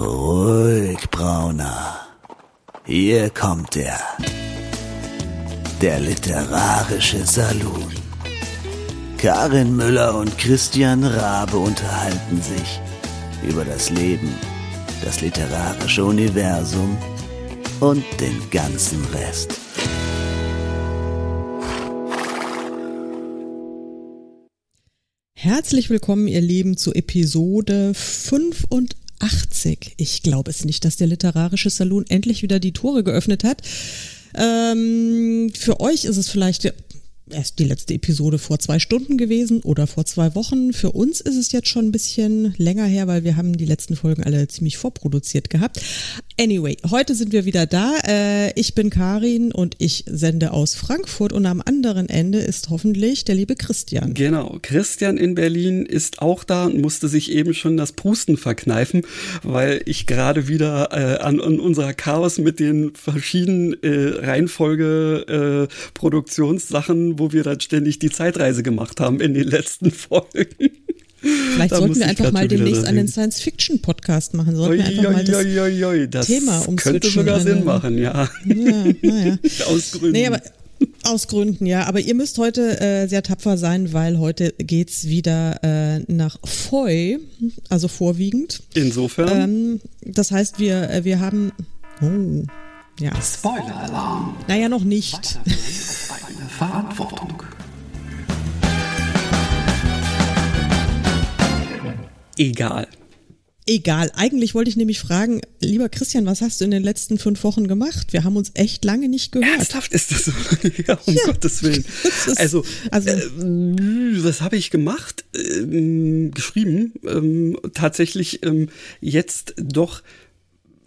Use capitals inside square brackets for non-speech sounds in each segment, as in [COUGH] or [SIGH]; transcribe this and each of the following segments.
Ruhig, Brauner. Hier kommt er. Der literarische Salon. Karin Müller und Christian Rabe unterhalten sich über das Leben, das literarische Universum und den ganzen Rest. Herzlich willkommen, ihr Lieben, zu Episode 85. Ich glaube es nicht, dass der literarische Salon endlich wieder die Tore geöffnet hat. Ähm, für euch ist es vielleicht erst die letzte Episode vor zwei Stunden gewesen oder vor zwei Wochen. Für uns ist es jetzt schon ein bisschen länger her, weil wir haben die letzten Folgen alle ziemlich vorproduziert gehabt. Anyway, heute sind wir wieder da. Äh, ich bin Karin und ich sende aus Frankfurt und am anderen Ende ist hoffentlich der liebe Christian. Genau, Christian in Berlin ist auch da und musste sich eben schon das Prusten verkneifen, weil ich gerade wieder äh, an, an unserer Chaos mit den verschiedenen äh, Reihenfolge äh, Produktionssachen wo wir dann ständig die Zeitreise gemacht haben in den letzten [LAUGHS] Folgen. Vielleicht da sollten wir einfach mal demnächst einen Science-Fiction-Podcast machen. Sollten wir einfach mal das, oi, oi, das Thema umswitchen. könnte sogar Sinn machen, ja. ja naja. [LAUGHS] Aus Gründen. Nee, aber aus Gründen, ja. Aber ihr müsst heute äh, sehr tapfer sein, weil heute geht's wieder äh, nach Foy, also vorwiegend. Insofern. Ähm, das heißt, wir, äh, wir haben. Oh. Ja. Spoiler-Alarm. Naja, noch nicht. Verantwortung. Egal. Egal. Eigentlich wollte ich nämlich fragen, lieber Christian, was hast du in den letzten fünf Wochen gemacht? Wir haben uns echt lange nicht gehört. Ernsthaft ist das so? ja, um ja. Gottes Willen. [LAUGHS] also, also äh, was habe ich gemacht? Ähm, geschrieben. Ähm, tatsächlich ähm, jetzt doch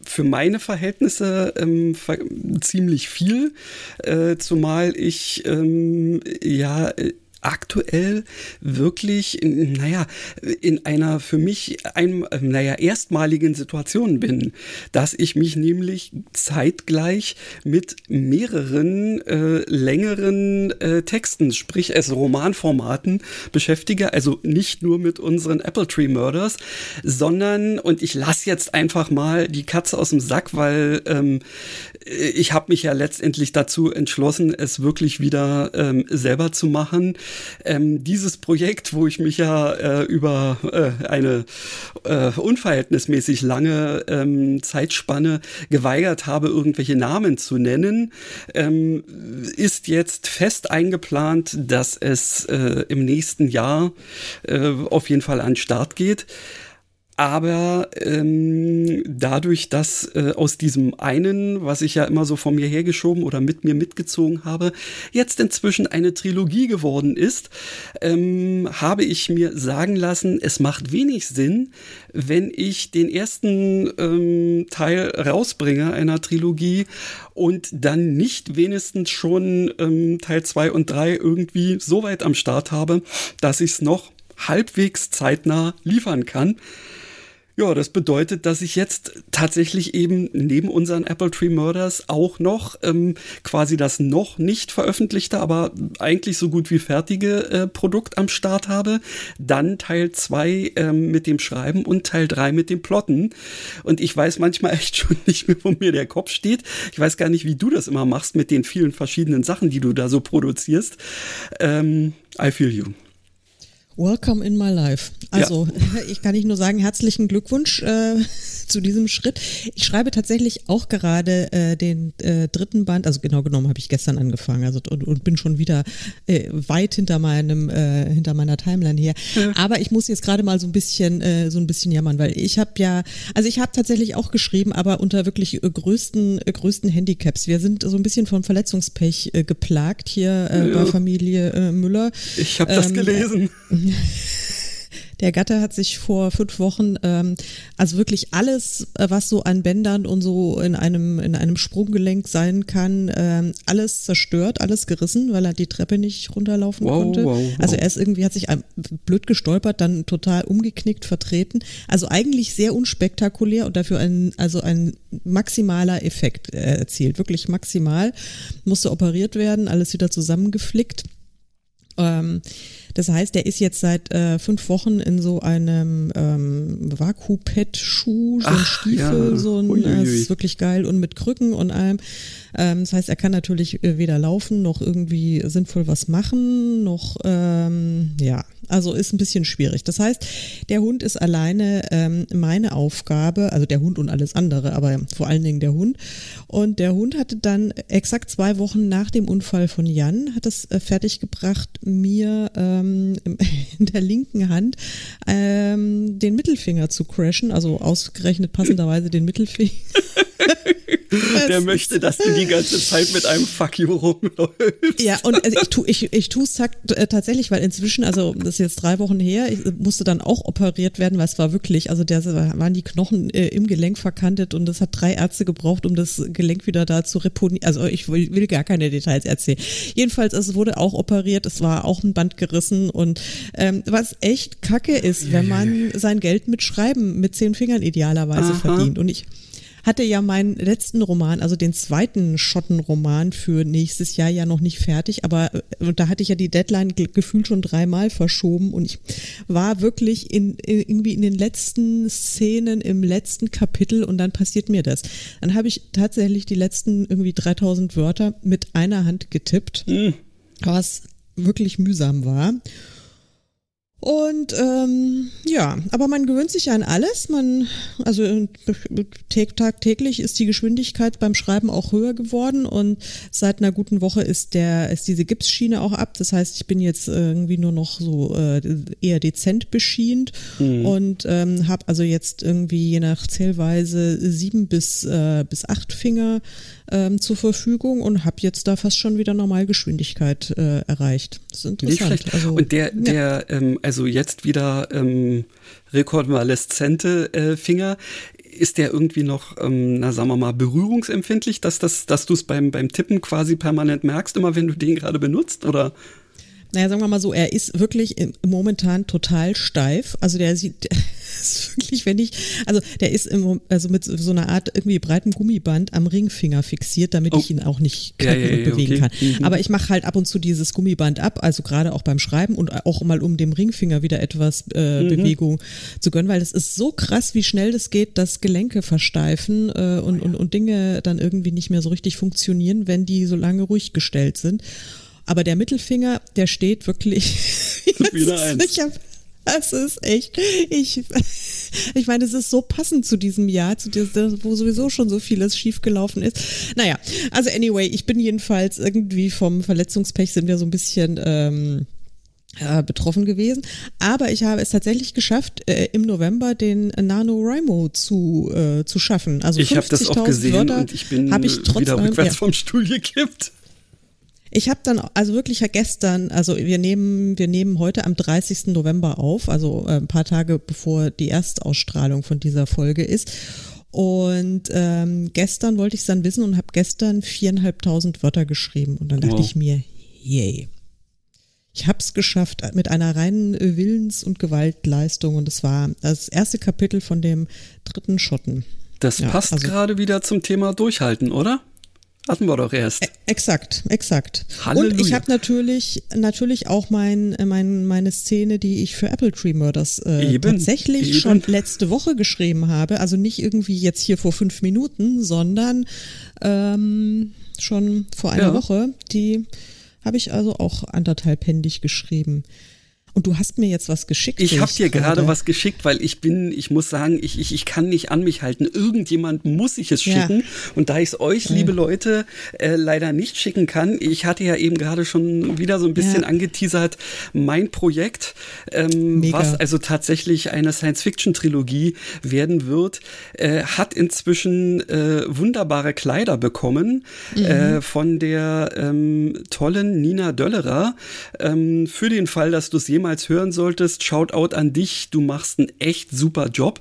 für meine Verhältnisse ähm, ziemlich viel, äh, zumal ich ähm, ja aktuell wirklich, naja, in einer für mich, einem, naja, erstmaligen Situation bin, dass ich mich nämlich zeitgleich mit mehreren äh, längeren äh, Texten, sprich es Romanformaten beschäftige, also nicht nur mit unseren Apple Tree Murders, sondern, und ich lasse jetzt einfach mal die Katze aus dem Sack, weil ähm, ich habe mich ja letztendlich dazu entschlossen, es wirklich wieder ähm, selber zu machen ähm, dieses Projekt, wo ich mich ja äh, über äh, eine äh, unverhältnismäßig lange ähm, Zeitspanne geweigert habe, irgendwelche Namen zu nennen, ähm, ist jetzt fest eingeplant, dass es äh, im nächsten Jahr äh, auf jeden Fall an den Start geht. Aber ähm, dadurch, dass äh, aus diesem einen, was ich ja immer so von mir hergeschoben oder mit mir mitgezogen habe, jetzt inzwischen eine Trilogie geworden ist, ähm, habe ich mir sagen lassen, es macht wenig Sinn, wenn ich den ersten ähm, Teil rausbringe einer Trilogie und dann nicht wenigstens schon ähm, Teil zwei und drei irgendwie so weit am Start habe, dass ich es noch halbwegs zeitnah liefern kann. Ja, das bedeutet, dass ich jetzt tatsächlich eben neben unseren Apple Tree Murders auch noch ähm, quasi das noch nicht veröffentlichte, aber eigentlich so gut wie fertige äh, Produkt am Start habe. Dann Teil zwei ähm, mit dem Schreiben und Teil drei mit dem Plotten. Und ich weiß manchmal [LAUGHS] echt schon nicht mehr, wo mir der Kopf steht. Ich weiß gar nicht, wie du das immer machst mit den vielen verschiedenen Sachen, die du da so produzierst. Ähm, I feel you. Welcome in my life. Also, ja. [LAUGHS] ich kann nicht nur sagen, herzlichen Glückwunsch äh, [LAUGHS] zu diesem Schritt. Ich schreibe tatsächlich auch gerade äh, den äh, dritten Band, also genau genommen habe ich gestern angefangen, also und, und bin schon wieder äh, weit hinter meinem äh, hinter meiner Timeline her. Ja. Aber ich muss jetzt gerade mal so ein bisschen äh, so ein bisschen jammern, weil ich habe ja, also ich habe tatsächlich auch geschrieben, aber unter wirklich größten größten Handicaps. Wir sind so ein bisschen vom Verletzungspech geplagt hier ja. bei Familie Müller. Ich habe das ähm, gelesen. [LAUGHS] Der Gatte hat sich vor fünf Wochen, ähm, also wirklich alles, äh, was so an Bändern und so in einem, in einem Sprunggelenk sein kann, ähm, alles zerstört, alles gerissen, weil er die Treppe nicht runterlaufen wow, konnte. Wow, wow. Also er ist irgendwie, hat sich blöd gestolpert, dann total umgeknickt, vertreten. Also eigentlich sehr unspektakulär und dafür ein, also ein maximaler Effekt äh, erzielt. Wirklich maximal. Musste operiert werden, alles wieder zusammengeflickt. Ähm, Das heißt, der ist jetzt seit äh, fünf Wochen in so einem ähm, Vaku-Pet-Schuh, so ein Stiefel, ja. so ein, Uiuiui. äh, ist wirklich geil und mit Krücken und allem. Ähm, das heißt, er kann natürlich äh, weder laufen noch irgendwie sinnvoll was machen, noch ähm, ja, also ist ein bisschen schwierig. Das heißt, der Hund ist alleine ähm, meine Aufgabe, also der Hund und alles andere, aber vor allen Dingen der Hund. Und der Hund hatte dann exakt zwei Wochen nach dem Unfall von Jan, hat es äh, fertiggebracht, mir ähm, [LAUGHS] in der linken Hand ähm, den Mittelfinger zu crashen, also ausgerechnet passenderweise den Mittelfinger. [LAUGHS] [LAUGHS] Der möchte, dass du die ganze Zeit mit einem Fuck you rumläufst. Ja, und also ich tu, ich, ich tue es äh, tatsächlich, weil inzwischen, also das ist jetzt drei Wochen her, ich musste dann auch operiert werden, weil es war wirklich, also der waren die Knochen äh, im Gelenk verkantet und das hat drei Ärzte gebraucht, um das Gelenk wieder da zu reponieren. Also ich will, will gar keine Details erzählen. Jedenfalls, es wurde auch operiert, es war auch ein Band gerissen und ähm, was echt kacke ist, wenn man sein Geld mit Schreiben mit zehn Fingern idealerweise Aha. verdient. Und ich hatte ja meinen letzten Roman, also den zweiten Schottenroman für nächstes Jahr ja noch nicht fertig, aber äh, da hatte ich ja die Deadline ge- gefühlt schon dreimal verschoben und ich war wirklich in, in irgendwie in den letzten Szenen im letzten Kapitel und dann passiert mir das. Dann habe ich tatsächlich die letzten irgendwie 3000 Wörter mit einer Hand getippt, was wirklich mühsam war. Und ähm, ja, aber man gewöhnt sich ja an alles. Man, also äh, tag- tagtäglich ist die Geschwindigkeit beim Schreiben auch höher geworden und seit einer guten Woche ist der ist diese Gipsschiene auch ab. Das heißt, ich bin jetzt irgendwie nur noch so äh, eher dezent beschient und ähm, habe also jetzt irgendwie je nach Zählweise sieben bis äh, bis acht Finger ähm, zur Verfügung und habe jetzt da fast schon wieder Normalgeschwindigkeit äh, erreicht. Das ist Nicht interessant. schlecht. Also, Und der, ja. der, ähm, also jetzt wieder ähm, rekonvaleszente äh, Finger, ist der irgendwie noch, ähm, na sagen wir mal, berührungsempfindlich, dass, das, dass du es beim, beim Tippen quasi permanent merkst, immer wenn du den gerade benutzt? Oder? Naja, sagen wir mal so, er ist wirklich im, momentan total steif. Also der sieht, [LAUGHS] der ist wirklich, wenn ich, also der ist im, also mit so einer Art irgendwie breitem Gummiband am Ringfinger fixiert, damit Oh. ich ihn auch nicht Ja, knacken ja, und ja, bewegen okay. kann. Mhm. Aber ich mache halt ab und zu dieses Gummiband ab, also gerade auch beim Schreiben und auch mal um dem Ringfinger wieder etwas äh, Mhm. Bewegung zu gönnen, weil das ist so krass, wie schnell das geht, dass Gelenke versteifen äh, und, und, und Dinge dann irgendwie nicht mehr so richtig funktionieren, wenn die so lange ruhig gestellt sind. Aber der Mittelfinger, der steht wirklich [LAUGHS] Wieder eins. Ich hab, das ist echt. Ich, ich meine, es ist so passend zu diesem Jahr, zu dieser, wo sowieso schon so vieles schiefgelaufen ist. Naja, also anyway, ich bin jedenfalls irgendwie vom Verletzungspech sind wir so ein bisschen ähm, äh, betroffen gewesen. Aber ich habe es tatsächlich geschafft, äh, im November den NaNoWriMo zu, äh, zu schaffen. Also Ich habe das auch 50.000 gesehen Wörter und ich bin ich trotz wieder allem- rückwärts ja. vom Stuhl gekippt. Ich habe dann, also wirklich ja gestern, also wir nehmen, wir nehmen heute am 30. November auf, also äh, ein paar Tage bevor die Erstausstrahlung von dieser Folge ist. Und ähm, gestern wollte ich es dann wissen und habe gestern viereinhalbtausend Wörter geschrieben. Und dann dachte Wow. ich mir, yay. Ich habe es geschafft mit einer reinen Willens- und Gewaltleistung. Und es war das erste Kapitel von dem dritten Schotten. Das Ja, passt also- gerade wieder zum Thema Durchhalten, oder? Hatten wir doch erst. Ä- Exakt, exakt. Halleluja. Und ich habe natürlich natürlich auch mein, mein, meine Szene, die ich für Apple Tree Murders äh, Eben, tatsächlich eben. schon letzte Woche geschrieben habe. Also nicht irgendwie jetzt hier vor fünf Minuten, sondern ähm, schon vor einer Ja. Woche. Die habe ich also auch anderthalbhändig geschrieben. Und du hast mir jetzt was geschickt. Ich habe dir gerade was geschickt, weil ich bin, ich muss sagen, ich, ich, ich kann nicht an mich halten. Irgendjemand muss ich es Ja. schicken. Und da ich es euch, liebe Leute, äh, leider nicht schicken kann, ich hatte ja eben gerade schon wieder so ein bisschen Ja. angeteasert, mein Projekt, ähm, was also tatsächlich eine Science-Fiction-Trilogie werden wird, äh, hat inzwischen äh, wunderbare Kleider bekommen äh, von der ähm, tollen Nina Döllerer. Ähm, für den Fall, dass du es jemals hören solltest, Shoutout an dich, du machst einen echt super Job.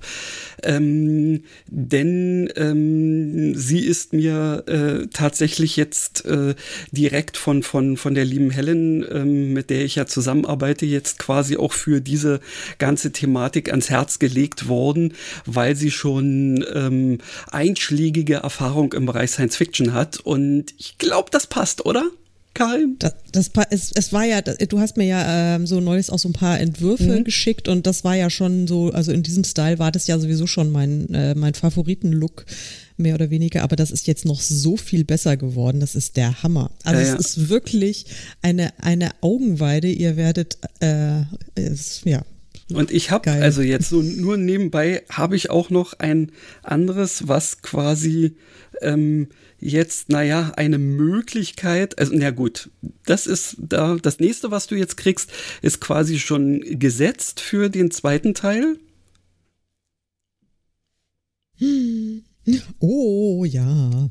Ähm, denn ähm, sie ist mir äh, tatsächlich jetzt äh, direkt von, von, von der lieben Helen, ähm, mit der ich ja zusammenarbeite, jetzt quasi auch für diese ganze Thematik ans Herz gelegt worden, weil sie schon ähm, einschlägige Erfahrung im Bereich Science Fiction hat. Und ich glaube, das passt, oder? Karin? Das, das, es, es war ja, du hast mir ja ähm, so neulich auch so ein paar Entwürfe mhm. geschickt und das war ja schon so, also in diesem Style war das ja sowieso schon mein, äh, mein Favoritenlook mehr oder weniger, aber das ist jetzt noch so viel besser geworden. Das ist der Hammer. Also ja, ja. es ist wirklich eine, eine Augenweide. Ihr werdet, äh, es, ja. Und ich habe, also jetzt so nur nebenbei, habe ich auch noch ein anderes, was quasi ähm, jetzt, naja, eine Möglichkeit, also na gut, das ist da, das nächste, was du jetzt kriegst, ist quasi schon gesetzt für den zweiten Teil. Oh ja.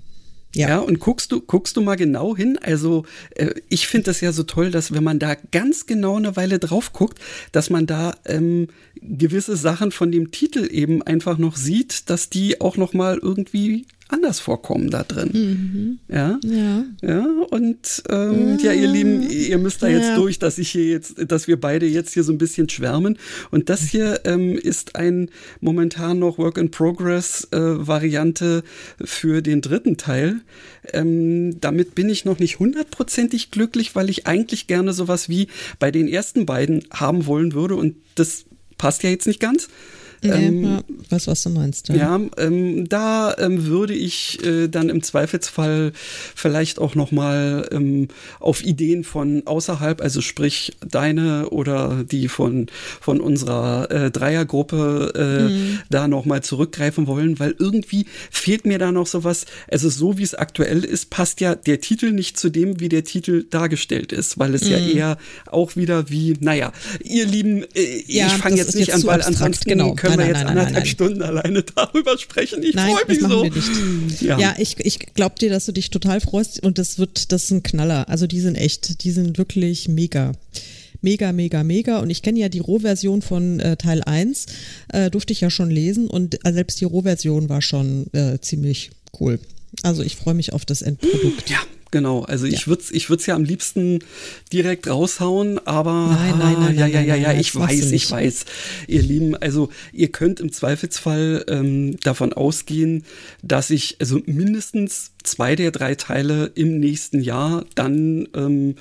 Ja. ja, und guckst du, guckst du mal genau hin. Also, äh, ich finde das ja so toll, dass wenn man da ganz genau eine Weile drauf guckt, dass man da ähm, gewisse Sachen von dem Titel eben einfach noch sieht, dass die auch noch mal irgendwie anders vorkommen da drin. Mhm. Ja? ja. Ja, und ähm, ja. ja. ihr Lieben, ihr müsst da jetzt ja. durch, dass ich hier jetzt, dass wir beide jetzt hier so ein bisschen schwärmen. Und das hier ähm, ist ein momentan noch Work in Progress äh, Variante für den dritten Teil. Ähm, damit bin ich noch nicht hundertprozentig glücklich, weil ich eigentlich gerne sowas wie bei den ersten beiden haben wollen würde und das passt ja jetzt nicht ganz. Ähm, ja, weiß, was du meinst. Ja, ja ähm, da ähm, würde ich äh, dann im Zweifelsfall vielleicht auch noch mal ähm, auf Ideen von außerhalb, also sprich deine oder die von von unserer äh, Dreiergruppe äh, mhm. da noch mal zurückgreifen wollen, weil irgendwie fehlt mir da noch sowas. Also so wie es aktuell ist, passt ja der Titel nicht zu dem, wie der Titel dargestellt ist, weil es mhm. ja eher auch wieder wie, naja, ihr Lieben, äh, ja, ich fange jetzt nicht jetzt an, weil abstrakt, ansonsten genau. können können wir jetzt nein, anderthalb nein, Stunden alleine darüber sprechen. Ich freue mich so. Ja. ja, ich, ich glaube dir, dass du dich total freust und das wird, das ist ein Knaller. Also die sind echt, die sind wirklich mega mega, mega, mega. Und ich kenne ja die Rohversion von äh, Teil 1, äh, durfte ich ja schon lesen und äh, selbst die Rohversion war schon äh, ziemlich cool. Also ich freue mich auf das Endprodukt. Ja, genau. Also ich würde es ich würd's ja am liebsten direkt raushauen, aber nein, nein, nein, ja, ja, ja, ja, ich weiß, ich weiß, ihr Lieben. Also ihr könnt im Zweifelsfall ähm, davon ausgehen, dass ich also mindestens zwei der drei Teile im nächsten Jahr dann ähm,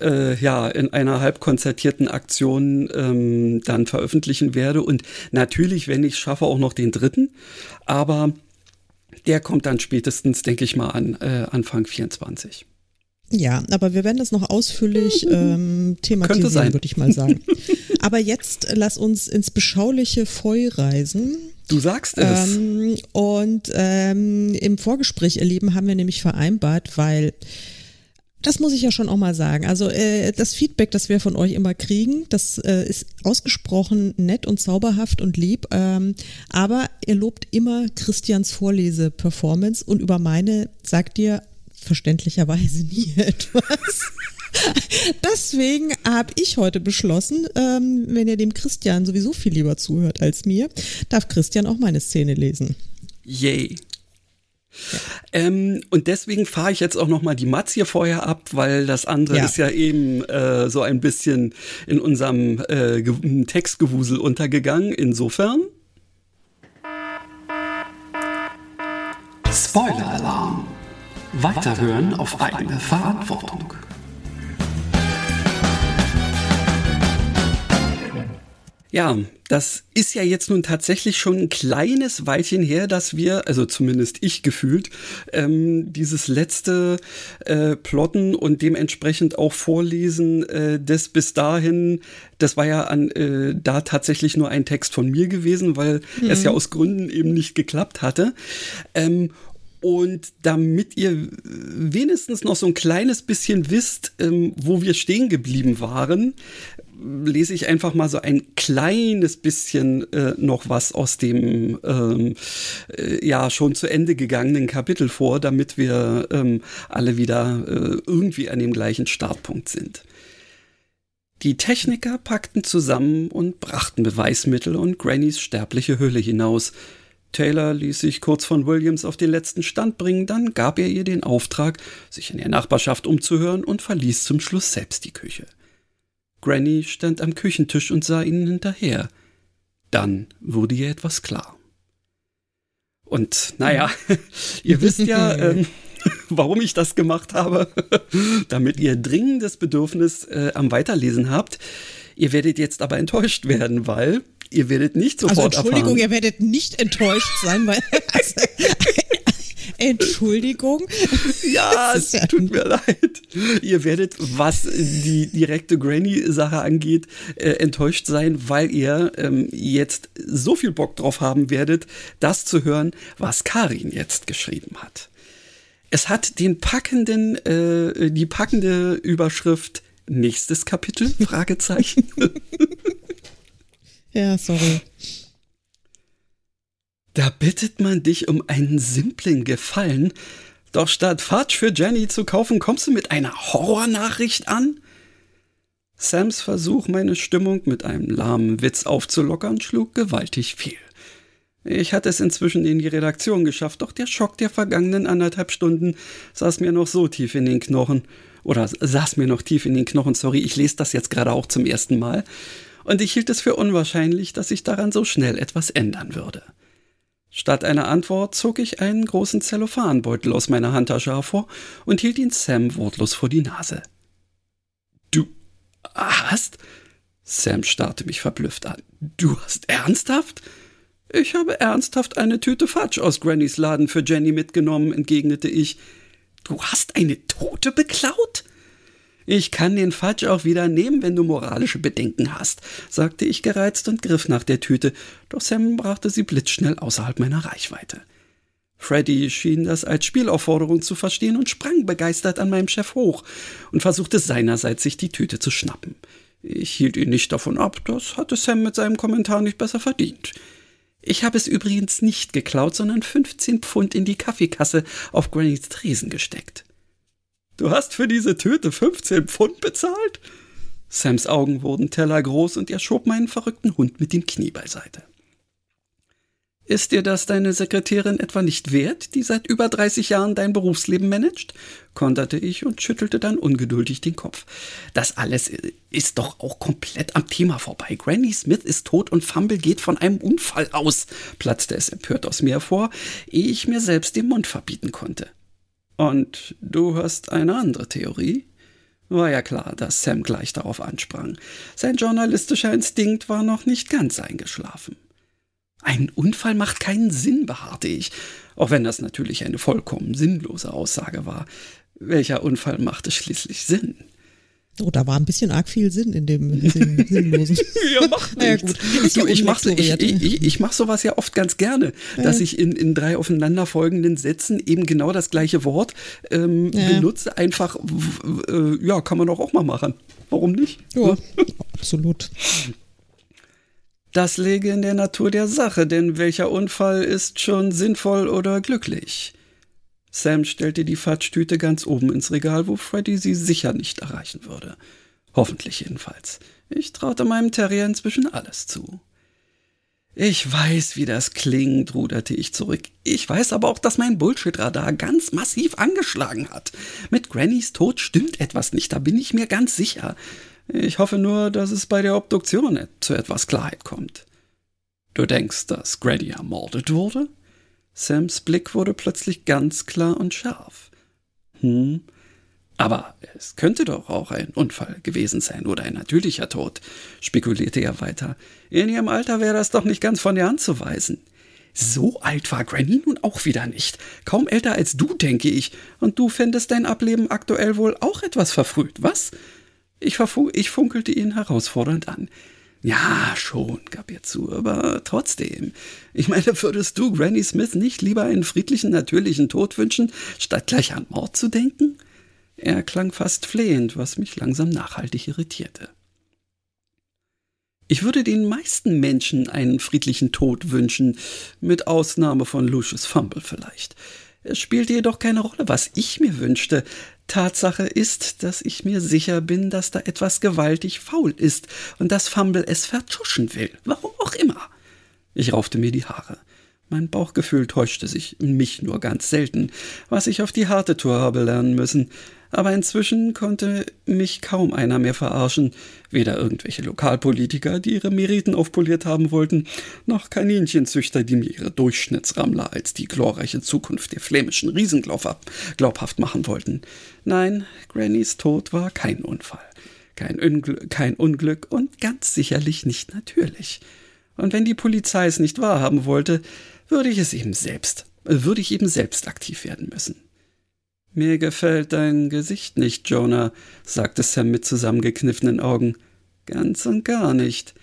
äh, ja in einer halbkonzertierten Aktion ähm, dann veröffentlichen werde und natürlich, wenn ich schaffe, auch noch den dritten. Aber der kommt dann spätestens, denke ich mal, an äh, Anfang 24. Ja, aber wir werden das noch ausführlich [LAUGHS] ähm, thematisieren, würde ich mal sagen. [LAUGHS] aber jetzt lass uns ins beschauliche Feu reisen. Du sagst es. Ähm, und ähm, im Vorgespräch erleben haben wir nämlich vereinbart, weil das muss ich ja schon auch mal sagen. Also äh, das Feedback, das wir von euch immer kriegen, das äh, ist ausgesprochen nett und zauberhaft und lieb. Ähm, aber ihr lobt immer Christians Vorlese-Performance und über meine sagt ihr verständlicherweise [LAUGHS] nie etwas. [LAUGHS] Deswegen habe ich heute beschlossen, ähm, wenn ihr dem Christian sowieso viel lieber zuhört als mir, darf Christian auch meine Szene lesen. Yay. Ähm, und deswegen fahre ich jetzt auch noch mal die Matz hier vorher ab, weil das andere ja. ist ja eben äh, so ein bisschen in unserem äh, Textgewusel untergegangen. Insofern. Spoiler-Alarm. Weiterhören auf eigene Verantwortung. Ja, das ist ja jetzt nun tatsächlich schon ein kleines Weilchen her, dass wir, also zumindest ich gefühlt, ähm, dieses letzte äh, Plotten und dementsprechend auch Vorlesen äh, des bis dahin, das war ja an, äh, da tatsächlich nur ein Text von mir gewesen, weil mhm. es ja aus Gründen eben nicht geklappt hatte. Ähm, und damit ihr wenigstens noch so ein kleines bisschen wisst, ähm, wo wir stehen geblieben waren, lese ich einfach mal so ein kleines bisschen äh, noch was aus dem ähm, äh, ja schon zu Ende gegangenen Kapitel vor, damit wir ähm, alle wieder äh, irgendwie an dem gleichen Startpunkt sind. Die Techniker packten zusammen und brachten Beweismittel und Grannys sterbliche Hülle hinaus. Taylor ließ sich kurz von Williams auf den letzten Stand bringen, dann gab er ihr den Auftrag, sich in der Nachbarschaft umzuhören und verließ zum Schluss selbst die Küche. Granny stand am Küchentisch und sah ihnen hinterher. Dann wurde ihr etwas klar. Und naja, [LAUGHS] ihr wisst ja, [LAUGHS] ähm, [LAUGHS] warum ich das gemacht habe, damit ihr dringendes Bedürfnis äh, am Weiterlesen habt. Ihr werdet jetzt aber enttäuscht werden, weil ihr werdet nicht also sofort Also Entschuldigung, erfahren. ihr werdet nicht enttäuscht sein, weil Entschuldigung. [LAUGHS] Ja, es ja tut mir leid. Ihr werdet, was die direkte Granny-Sache angeht, äh, enttäuscht sein, weil ihr ähm, jetzt so viel Bock drauf haben werdet, das zu hören, was Karin jetzt geschrieben hat. Es hat den packenden, äh, die packende Überschrift Nächstes Kapitel? Fragezeichen. [LAUGHS] ja, sorry. Da bittet man dich um einen simplen Gefallen, doch statt Fatsch für Jenny zu kaufen, kommst du mit einer Horrornachricht an? Sams Versuch, meine Stimmung mit einem lahmen Witz aufzulockern, schlug gewaltig fehl. Ich hatte es inzwischen in die Redaktion geschafft, doch der Schock der vergangenen anderthalb Stunden saß mir noch so tief in den Knochen. Oder saß mir noch tief in den Knochen, sorry, ich lese das jetzt gerade auch zum ersten Mal. Und ich hielt es für unwahrscheinlich, dass sich daran so schnell etwas ändern würde. Statt einer Antwort zog ich einen großen Zellophanbeutel aus meiner Handtasche hervor und hielt ihn Sam wortlos vor die Nase. Du hast? Sam starrte mich verblüfft an. Du hast ernsthaft? Ich habe ernsthaft eine Tüte Fatsch aus Grannys Laden für Jenny mitgenommen, entgegnete ich. Du hast eine Tote beklaut? Ich kann den Fatsch auch wieder nehmen, wenn du moralische Bedenken hast, sagte ich gereizt und griff nach der Tüte, doch Sam brachte sie blitzschnell außerhalb meiner Reichweite. Freddy schien das als Spielaufforderung zu verstehen und sprang begeistert an meinem Chef hoch und versuchte seinerseits sich die Tüte zu schnappen. Ich hielt ihn nicht davon ab, das hatte Sam mit seinem Kommentar nicht besser verdient. Ich habe es übrigens nicht geklaut, sondern 15 Pfund in die Kaffeekasse auf Grannys Tresen gesteckt. Du hast für diese Tüte 15 Pfund bezahlt? Sams Augen wurden tellergroß und er schob meinen verrückten Hund mit dem Knie beiseite. Ist dir das deine Sekretärin etwa nicht wert, die seit über 30 Jahren dein Berufsleben managt? konterte ich und schüttelte dann ungeduldig den Kopf. Das alles ist doch auch komplett am Thema vorbei. Granny Smith ist tot und Fumble geht von einem Unfall aus, platzte es empört aus mir vor, ehe ich mir selbst den Mund verbieten konnte. Und du hast eine andere Theorie? War ja klar, dass Sam gleich darauf ansprang. Sein journalistischer Instinkt war noch nicht ganz eingeschlafen. Ein Unfall macht keinen Sinn, beharrte ich, auch wenn das natürlich eine vollkommen sinnlose Aussage war. Welcher Unfall machte schließlich Sinn? Oh, da war ein bisschen arg viel Sinn in dem Sinn, [LAUGHS] Sinnlosen. ja, macht [LAUGHS] nichts. Ja, gut. Du, ich, mach, ich, ich, ich mach sowas ja oft ganz gerne, ja. dass ich in, in drei aufeinanderfolgenden Sätzen eben genau das gleiche Wort ähm, ja. benutze. Einfach, äh, ja, kann man doch auch mal machen. Warum nicht? Ja, absolut. Das läge in der Natur der Sache, denn welcher Unfall ist schon sinnvoll oder glücklich? Sam stellte die Fatsch-Tüte ganz oben ins Regal, wo Freddy sie sicher nicht erreichen würde. Hoffentlich jedenfalls. Ich traute meinem Terrier inzwischen alles zu. Ich weiß, wie das klingt, ruderte ich zurück. Ich weiß aber auch, dass mein Bullshit-Radar ganz massiv angeschlagen hat. Mit Grannys Tod stimmt etwas nicht, da bin ich mir ganz sicher. Ich hoffe nur, dass es bei der Obduktion zu etwas Klarheit kommt. Du denkst, dass Granny ermordet wurde? Sams Blick wurde plötzlich ganz klar und scharf. Hm, aber es könnte doch auch ein Unfall gewesen sein oder ein natürlicher Tod, spekulierte er weiter. In ihrem Alter wäre das doch nicht ganz von der Hand zu weisen. So alt war Granny nun auch wieder nicht. Kaum älter als du, denke ich. Und du fändest dein Ableben aktuell wohl auch etwas verfrüht, was? Ich, ich funkelte ihn herausfordernd an. Ja, schon, gab er zu, aber trotzdem. Ich meine, würdest du Granny Smith nicht lieber einen friedlichen, natürlichen Tod wünschen, statt gleich an Mord zu denken? Er klang fast flehend, was mich langsam nachhaltig irritierte. Ich würde den meisten Menschen einen friedlichen Tod wünschen, mit Ausnahme von Lucius Fumble vielleicht. Es spielte jedoch keine Rolle, was ich mir wünschte. Tatsache ist, dass ich mir sicher bin, dass da etwas gewaltig faul ist und dass Fumble es vertuschen will. Warum auch immer. Ich raufte mir die Haare. Mein Bauchgefühl täuschte sich mich nur ganz selten, was ich auf die harte Tour habe lernen müssen. Aber inzwischen konnte mich kaum einer mehr verarschen. Weder irgendwelche Lokalpolitiker, die ihre Meriten aufpoliert haben wollten, noch Kaninchenzüchter, die mir ihre Durchschnittsrammler als die glorreiche Zukunft der flämischen Riesen glaubhaft machen wollten. Nein, Grannys Tod war kein Unfall. Kein, Ungl kein Unglück und ganz sicherlich nicht natürlich. Und wenn die Polizei es nicht wahrhaben wollte, würde ich es eben selbst, würde ich eben selbst aktiv werden müssen. Mir gefällt dein Gesicht nicht, Jonah, sagte Sam mit zusammengekniffenen Augen. Ganz und gar nicht.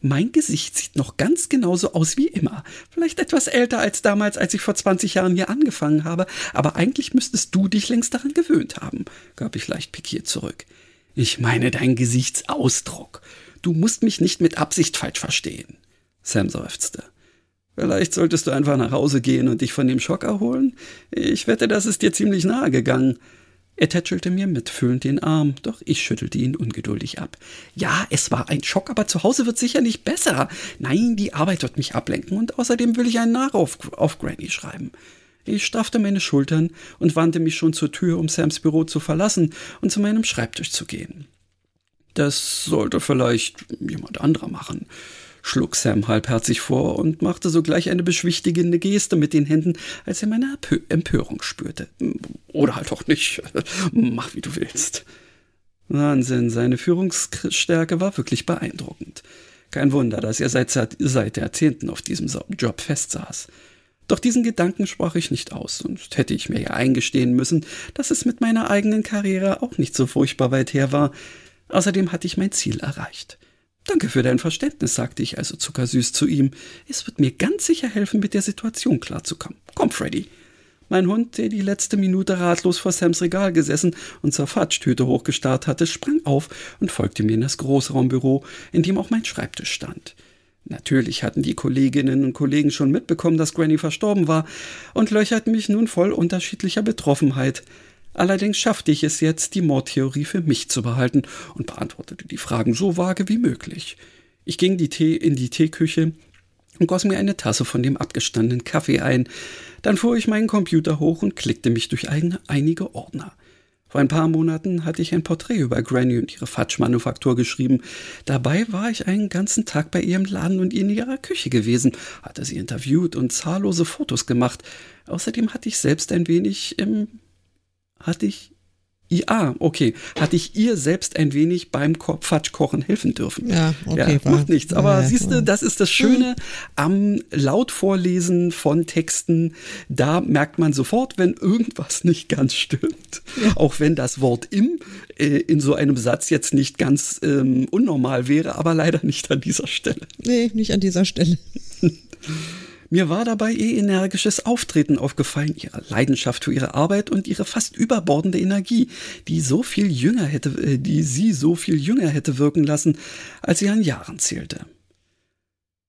Mein Gesicht sieht noch ganz genauso aus wie immer. Vielleicht etwas älter als damals, als ich vor 20 Jahren hier angefangen habe, aber eigentlich müsstest du dich längst daran gewöhnt haben, gab ich leicht pikiert zurück. Ich meine dein Gesichtsausdruck. Du musst mich nicht mit Absicht falsch verstehen. Sam seufzte. Vielleicht solltest du einfach nach Hause gehen und dich von dem Schock erholen. Ich wette, das ist dir ziemlich nahe gegangen. Er tätschelte mir mitfühlend den Arm, doch ich schüttelte ihn ungeduldig ab. Ja, es war ein Schock, aber zu Hause wird sicher nicht besser. Nein, die Arbeit wird mich ablenken und außerdem will ich einen Nach auf, auf Granny schreiben. Ich straffte meine Schultern und wandte mich schon zur Tür, um Sams Büro zu verlassen und zu meinem Schreibtisch zu gehen. Das sollte vielleicht jemand anderer machen schlug Sam halbherzig vor und machte sogleich eine beschwichtigende Geste mit den Händen, als er meine Empörung spürte. Oder halt auch nicht. [LAUGHS] Mach wie du willst. Wahnsinn, seine Führungsstärke war wirklich beeindruckend. Kein Wunder, dass er seit, seit Jahrzehnten auf diesem Job festsaß. Doch diesen Gedanken sprach ich nicht aus, und hätte ich mir ja eingestehen müssen, dass es mit meiner eigenen Karriere auch nicht so furchtbar weit her war. Außerdem hatte ich mein Ziel erreicht. Danke für dein Verständnis, sagte ich also zuckersüß zu ihm. Es wird mir ganz sicher helfen, mit der Situation klarzukommen. Komm, Freddy. Mein Hund, der die letzte Minute ratlos vor Sams Regal gesessen und zur Fatsch-Tüte hochgestarrt hatte, sprang auf und folgte mir in das Großraumbüro, in dem auch mein Schreibtisch stand. Natürlich hatten die Kolleginnen und Kollegen schon mitbekommen, dass Granny verstorben war und löcherten mich nun voll unterschiedlicher Betroffenheit. Allerdings schaffte ich es jetzt, die Mordtheorie für mich zu behalten und beantwortete die Fragen so vage wie möglich. Ich ging die Tee in die Teeküche und goss mir eine Tasse von dem abgestandenen Kaffee ein. Dann fuhr ich meinen Computer hoch und klickte mich durch eigene, einige Ordner. Vor ein paar Monaten hatte ich ein Porträt über Granny und ihre Fatschmanufaktur geschrieben. Dabei war ich einen ganzen Tag bei ihrem Laden und in ihrer Küche gewesen, hatte sie interviewt und zahllose Fotos gemacht. Außerdem hatte ich selbst ein wenig im hatte ich ja, okay. Hatte ich ihr selbst ein wenig beim Quatschkochen helfen dürfen. Ja, okay. Ja, macht nichts. Aber ja, siehst du, das ist das Schöne am Lautvorlesen von Texten. Da merkt man sofort, wenn irgendwas nicht ganz stimmt. Ja. Auch wenn das Wort im äh, in so einem Satz jetzt nicht ganz ähm, unnormal wäre, aber leider nicht an dieser Stelle. Nee, nicht an dieser Stelle. [LAUGHS] Mir war dabei ihr energisches Auftreten aufgefallen, ihre Leidenschaft für ihre Arbeit und ihre fast überbordende Energie, die so viel jünger hätte, äh, die sie so viel jünger hätte wirken lassen, als sie an Jahren zählte.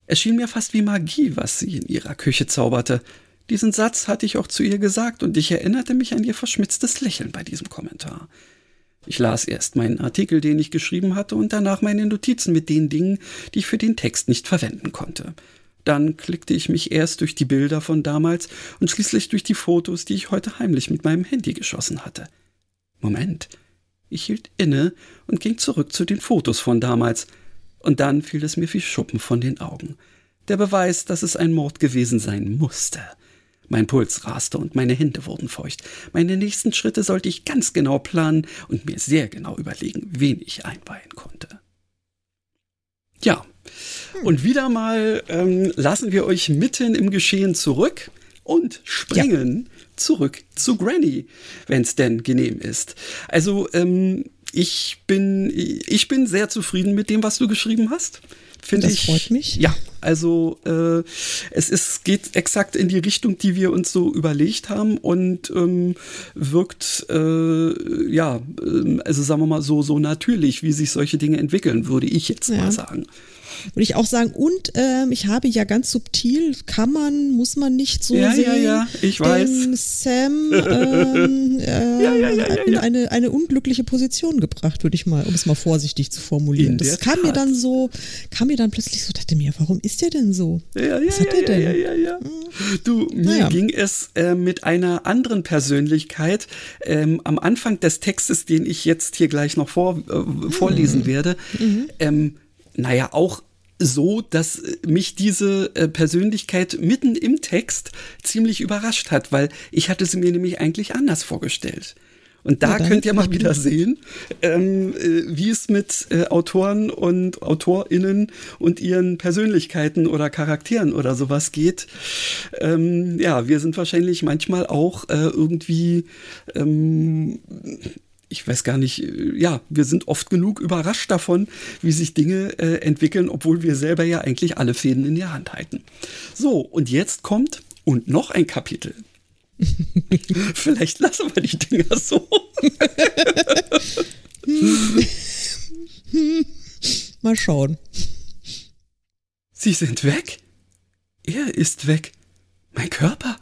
Es schien mir fast wie Magie, was sie in ihrer Küche zauberte. Diesen Satz hatte ich auch zu ihr gesagt und ich erinnerte mich an ihr verschmitztes Lächeln bei diesem Kommentar. Ich las erst meinen Artikel, den ich geschrieben hatte, und danach meine Notizen mit den Dingen, die ich für den Text nicht verwenden konnte. Dann klickte ich mich erst durch die Bilder von damals und schließlich durch die Fotos, die ich heute heimlich mit meinem Handy geschossen hatte. Moment. Ich hielt inne und ging zurück zu den Fotos von damals. Und dann fiel es mir wie Schuppen von den Augen. Der Beweis, dass es ein Mord gewesen sein musste. Mein Puls raste und meine Hände wurden feucht. Meine nächsten Schritte sollte ich ganz genau planen und mir sehr genau überlegen, wen ich einweihen konnte. Ja, und wieder mal ähm, lassen wir euch mitten im Geschehen zurück und springen ja. zurück zu Granny, wenn es denn genehm ist. Also ähm, ich bin ich bin sehr zufrieden mit dem, was du geschrieben hast. Finde ich. freut mich. Ja, also äh, es ist, geht exakt in die Richtung, die wir uns so überlegt haben und ähm, wirkt äh, ja, äh, also sagen wir mal so so natürlich, wie sich solche Dinge entwickeln, würde ich jetzt ja. mal sagen. Würde ich auch sagen. Und ähm, ich habe ja ganz subtil, kann man, muss man nicht so ja, sehen. Ja, ja, ich weiß. Sam [LAUGHS] ähm, äh, ja, ja, ja, in eine, eine unglückliche Position gebracht, würde ich mal, um es mal vorsichtig zu formulieren. das kam Tat. mir dann so, kam mir dann plötzlich so, dachte mir, warum ist der denn so? Ja, ja, Was hat der denn? Ja, ja, ja. Du, mir ging es äh, mit einer anderen Persönlichkeit ähm, am Anfang des Textes, den ich jetzt hier gleich noch vor, äh, vorlesen mhm. werde. Mhm. Ähm, naja, auch so, dass mich diese äh, Persönlichkeit mitten im Text ziemlich überrascht hat, weil ich hatte sie mir nämlich eigentlich anders vorgestellt. Und da ja, könnt ihr mal wieder sehen, ähm, äh, wie es mit äh, Autoren und AutorInnen und ihren Persönlichkeiten oder Charakteren oder sowas geht. Ähm, ja, wir sind wahrscheinlich manchmal auch äh, irgendwie ähm, ich weiß gar nicht, äh, ja, wir sind oft genug überrascht davon, wie sich Dinge äh, entwickeln, obwohl wir selber ja eigentlich alle Fäden in der Hand halten. So, und jetzt kommt und noch ein Kapitel. [LAUGHS] Vielleicht lassen wir die Dinger so. [LAUGHS] Mal schauen. Sie sind weg? Er ist weg. Mein Körper?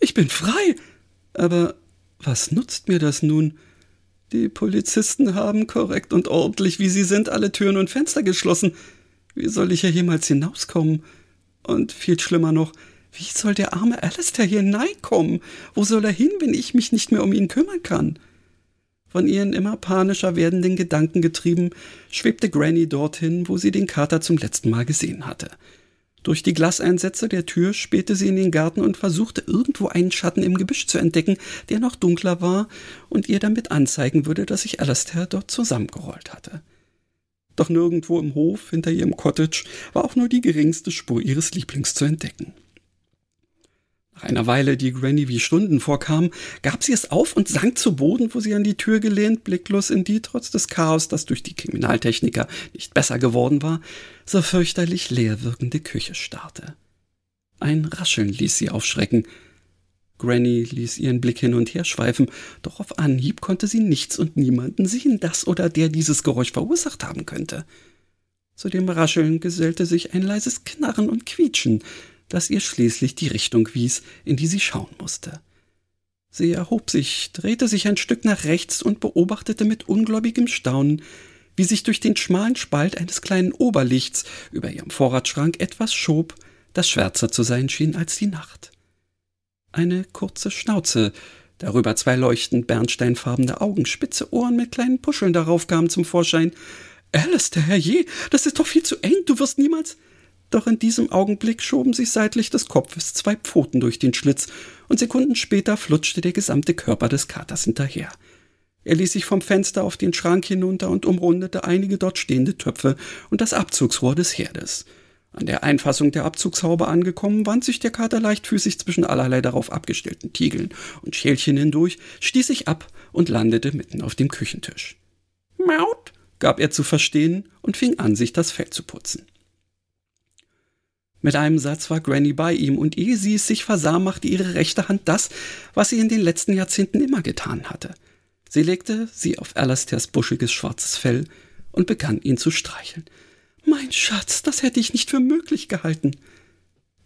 Ich bin frei. Aber was nutzt mir das nun? Die Polizisten haben korrekt und ordentlich, wie sie sind, alle Türen und Fenster geschlossen. Wie soll ich ja jemals hinauskommen? Und viel schlimmer noch, wie soll der arme Alistair hier hineinkommen? Wo soll er hin, wenn ich mich nicht mehr um ihn kümmern kann? Von ihren immer panischer werdenden Gedanken getrieben, schwebte Granny dorthin, wo sie den Kater zum letzten Mal gesehen hatte. Durch die Glaseinsätze der Tür spähte sie in den Garten und versuchte irgendwo einen Schatten im Gebüsch zu entdecken, der noch dunkler war und ihr damit anzeigen würde, dass sich Alastair dort zusammengerollt hatte. Doch nirgendwo im Hof hinter ihrem Cottage war auch nur die geringste Spur ihres Lieblings zu entdecken. Nach einer Weile, die Granny wie Stunden vorkam, gab sie es auf und sank zu Boden, wo sie an die Tür gelehnt, blicklos in die, trotz des Chaos, das durch die Kriminaltechniker nicht besser geworden war, so fürchterlich leer wirkende Küche starrte. Ein Rascheln ließ sie aufschrecken. Granny ließ ihren Blick hin und her schweifen, doch auf Anhieb konnte sie nichts und niemanden sehen, das oder der dieses Geräusch verursacht haben könnte. Zu dem Rascheln gesellte sich ein leises Knarren und Quietschen, das ihr schließlich die Richtung wies, in die sie schauen musste. Sie erhob sich, drehte sich ein Stück nach rechts und beobachtete mit ungläubigem Staunen, wie sich durch den schmalen Spalt eines kleinen Oberlichts über ihrem Vorratsschrank etwas schob, das schwärzer zu sein schien als die Nacht. Eine kurze Schnauze, darüber zwei leuchtend bernsteinfarbene Augen, spitze Ohren mit kleinen Puscheln darauf kamen zum Vorschein. Alice, der Herrje, das ist doch viel zu eng, du wirst niemals doch in diesem Augenblick schoben sich seitlich des Kopfes zwei Pfoten durch den Schlitz, und Sekunden später flutschte der gesamte Körper des Katers hinterher. Er ließ sich vom Fenster auf den Schrank hinunter und umrundete einige dort stehende Töpfe und das Abzugsrohr des Herdes. An der Einfassung der Abzugshaube angekommen, wand sich der Kater leichtfüßig zwischen allerlei darauf abgestellten Tiegeln und Schälchen hindurch, stieß sich ab und landete mitten auf dem Küchentisch. Maut, gab er zu verstehen und fing an, sich das Fell zu putzen. Mit einem Satz war Granny bei ihm, und ehe sie es sich versah, machte ihre rechte Hand das, was sie in den letzten Jahrzehnten immer getan hatte. Sie legte sie auf Alastairs buschiges schwarzes Fell und begann ihn zu streicheln. Mein Schatz, das hätte ich nicht für möglich gehalten.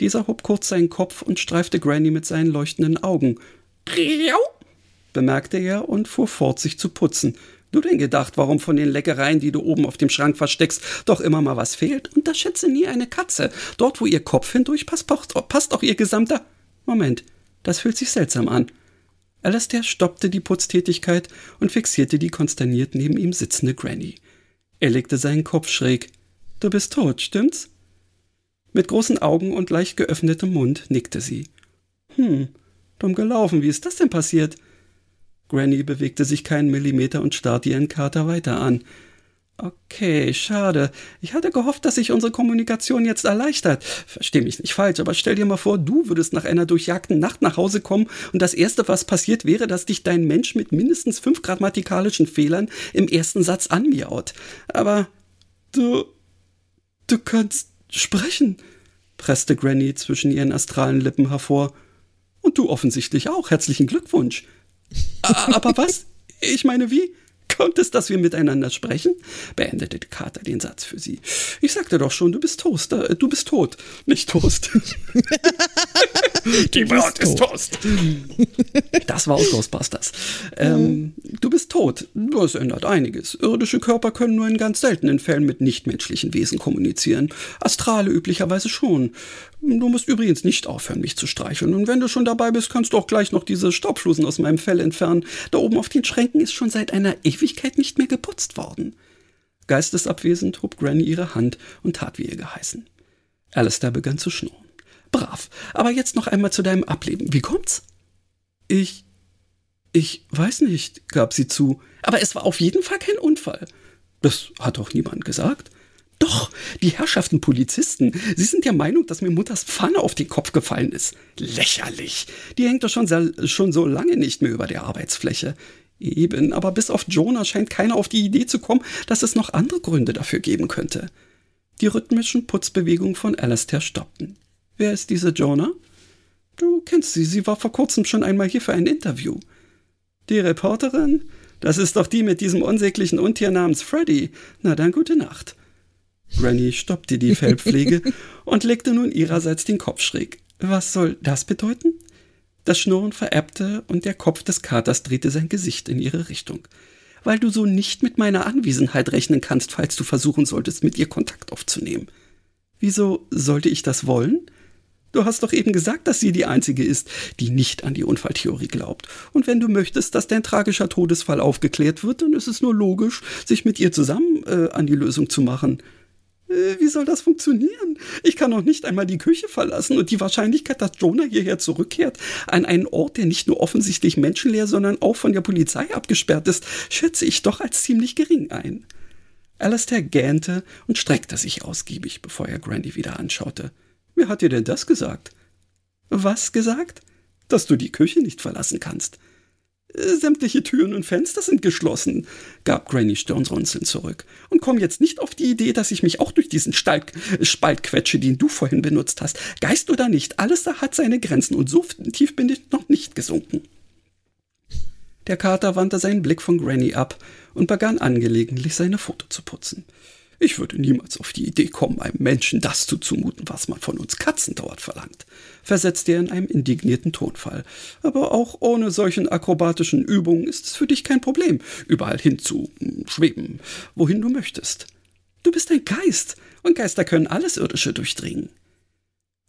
Dieser hob kurz seinen Kopf und streifte Granny mit seinen leuchtenden Augen. Riau! bemerkte er und fuhr fort, sich zu putzen, Du denn gedacht, warum von den Leckereien, die du oben auf dem Schrank versteckst, doch immer mal was fehlt? Unterschätze nie eine Katze. Dort, wo ihr Kopf hindurch passt, passt auch ihr gesamter. Moment, das fühlt sich seltsam an. Alastair stoppte die Putztätigkeit und fixierte die konsterniert neben ihm sitzende Granny. Er legte seinen Kopf schräg. Du bist tot, stimmt's? Mit großen Augen und leicht geöffnetem Mund nickte sie. Hm, dumm gelaufen, wie ist das denn passiert? Granny bewegte sich keinen Millimeter und starrte ihren Kater weiter an. Okay, schade. Ich hatte gehofft, dass sich unsere Kommunikation jetzt erleichtert. Versteh mich nicht falsch, aber stell dir mal vor, du würdest nach einer durchjagten Nacht nach Hause kommen und das Erste, was passiert, wäre, dass dich dein Mensch mit mindestens fünf grammatikalischen Fehlern im ersten Satz anmiaut. Aber du. du kannst sprechen, presste Granny zwischen ihren astralen Lippen hervor. Und du offensichtlich auch. Herzlichen Glückwunsch. Aber was? Ich meine, wie? Kommt es, dass wir miteinander sprechen? beendete Carter den Satz für sie. Ich sagte doch schon, du bist Toast. Äh, du bist tot. Nicht Toast. [LAUGHS] Die Braut ist Toast. Das war aus Ghostbusters. Ähm, du bist tot. Das ändert einiges. Irdische Körper können nur in ganz seltenen Fällen mit nichtmenschlichen Wesen kommunizieren. Astrale üblicherweise schon. Du musst übrigens nicht aufhören, mich zu streicheln. Und wenn du schon dabei bist, kannst du auch gleich noch diese Staubflusen aus meinem Fell entfernen. Da oben auf den Schränken ist schon seit einer Ewigkeit nicht mehr geputzt worden. Geistesabwesend hob Granny ihre Hand und tat wie ihr geheißen. Alistair begann zu schnurren. Brav. Aber jetzt noch einmal zu deinem Ableben. Wie kommt's? Ich. Ich weiß nicht, gab sie zu. Aber es war auf jeden Fall kein Unfall. Das hat doch niemand gesagt. Doch, die Herrschaften Polizisten, sie sind der Meinung, dass mir Mutters Pfanne auf den Kopf gefallen ist. Lächerlich. Die hängt doch schon, schon so lange nicht mehr über der Arbeitsfläche. Eben, aber bis auf Jonah scheint keiner auf die Idee zu kommen, dass es noch andere Gründe dafür geben könnte. Die rhythmischen Putzbewegungen von Alastair stoppten. Wer ist diese Jonah? Du kennst sie, sie war vor kurzem schon einmal hier für ein Interview. Die Reporterin? Das ist doch die mit diesem unsäglichen Untier namens Freddy. Na dann gute Nacht. Granny stoppte die Fellpflege [LAUGHS] und legte nun ihrerseits den Kopf schräg. Was soll das bedeuten? Das Schnurren vererbte und der Kopf des Katers drehte sein Gesicht in ihre Richtung. Weil du so nicht mit meiner Anwesenheit rechnen kannst, falls du versuchen solltest, mit ihr Kontakt aufzunehmen. Wieso sollte ich das wollen? Du hast doch eben gesagt, dass sie die Einzige ist, die nicht an die Unfalltheorie glaubt. Und wenn du möchtest, dass dein tragischer Todesfall aufgeklärt wird, dann ist es nur logisch, sich mit ihr zusammen äh, an die Lösung zu machen. Äh, wie soll das funktionieren? Ich kann noch nicht einmal die Küche verlassen und die Wahrscheinlichkeit, dass Jonah hierher zurückkehrt, an einen Ort, der nicht nur offensichtlich menschenleer, sondern auch von der Polizei abgesperrt ist, schätze ich doch als ziemlich gering ein. Alastair gähnte und streckte sich ausgiebig, bevor er Grandy wieder anschaute. Wer hat dir denn das gesagt? Was gesagt? Dass du die Küche nicht verlassen kannst. Sämtliche Türen und Fenster sind geschlossen, gab Granny stirnrunzelnd zurück. Und komm jetzt nicht auf die Idee, dass ich mich auch durch diesen Stalk, Spalt quetsche, den du vorhin benutzt hast. Geist oder nicht, alles da hat seine Grenzen und so tief bin ich noch nicht gesunken. Der Kater wandte seinen Blick von Granny ab und begann angelegentlich seine Foto zu putzen. Ich würde niemals auf die Idee kommen, einem Menschen das zuzumuten, was man von uns Katzen dort verlangt, versetzte er in einem indignierten Tonfall. Aber auch ohne solchen akrobatischen Übungen ist es für dich kein Problem, überall hin zu schweben, wohin du möchtest. Du bist ein Geist, und Geister können alles Irdische durchdringen.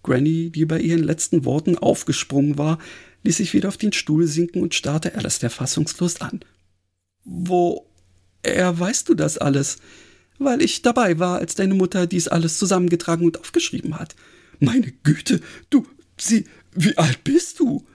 Granny, die bei ihren letzten Worten aufgesprungen war, ließ sich wieder auf den Stuhl sinken und starrte Alistair fassungslos an. Wo er weißt du das alles? weil ich dabei war, als deine Mutter dies alles zusammengetragen und aufgeschrieben hat. Meine Güte, du, sie, wie alt bist du?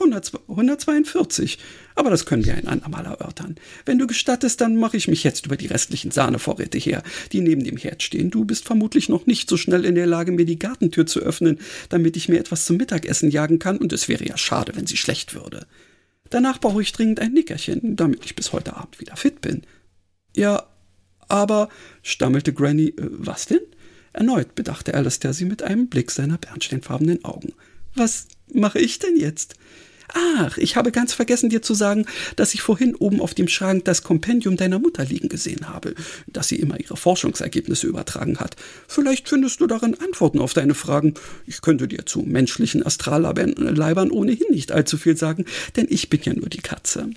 142. Aber das können wir ein andermal erörtern. Wenn du gestattest, dann mache ich mich jetzt über die restlichen Sahnevorräte her, die neben dem Herd stehen. Du bist vermutlich noch nicht so schnell in der Lage, mir die Gartentür zu öffnen, damit ich mir etwas zum Mittagessen jagen kann, und es wäre ja schade, wenn sie schlecht würde. Danach brauche ich dringend ein Nickerchen, damit ich bis heute Abend wieder fit bin. Ja, aber, stammelte Granny, äh, was denn? Erneut bedachte Alistair sie mit einem Blick seiner bernsteinfarbenen Augen. Was mache ich denn jetzt? Ach, ich habe ganz vergessen dir zu sagen, dass ich vorhin oben auf dem Schrank das Kompendium deiner Mutter liegen gesehen habe, das sie immer ihre Forschungsergebnisse übertragen hat. Vielleicht findest du darin Antworten auf deine Fragen. Ich könnte dir zu menschlichen Astralleibern ohnehin nicht allzu viel sagen, denn ich bin ja nur die Katze.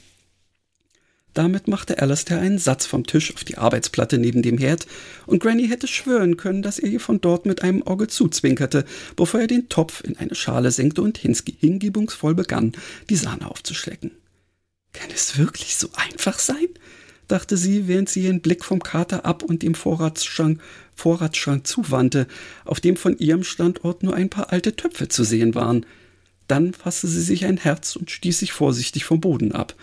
Damit machte Alistair einen Satz vom Tisch auf die Arbeitsplatte neben dem Herd, und Granny hätte schwören können, dass er ihr von dort mit einem Auge zuzwinkerte, bevor er den Topf in eine Schale senkte und hingebungsvoll begann, die Sahne aufzuschlecken. Kann es wirklich so einfach sein? dachte sie, während sie ihren Blick vom Kater ab und dem Vorratsschrank, Vorratsschrank zuwandte, auf dem von ihrem Standort nur ein paar alte Töpfe zu sehen waren. Dann fasste sie sich ein Herz und stieß sich vorsichtig vom Boden ab.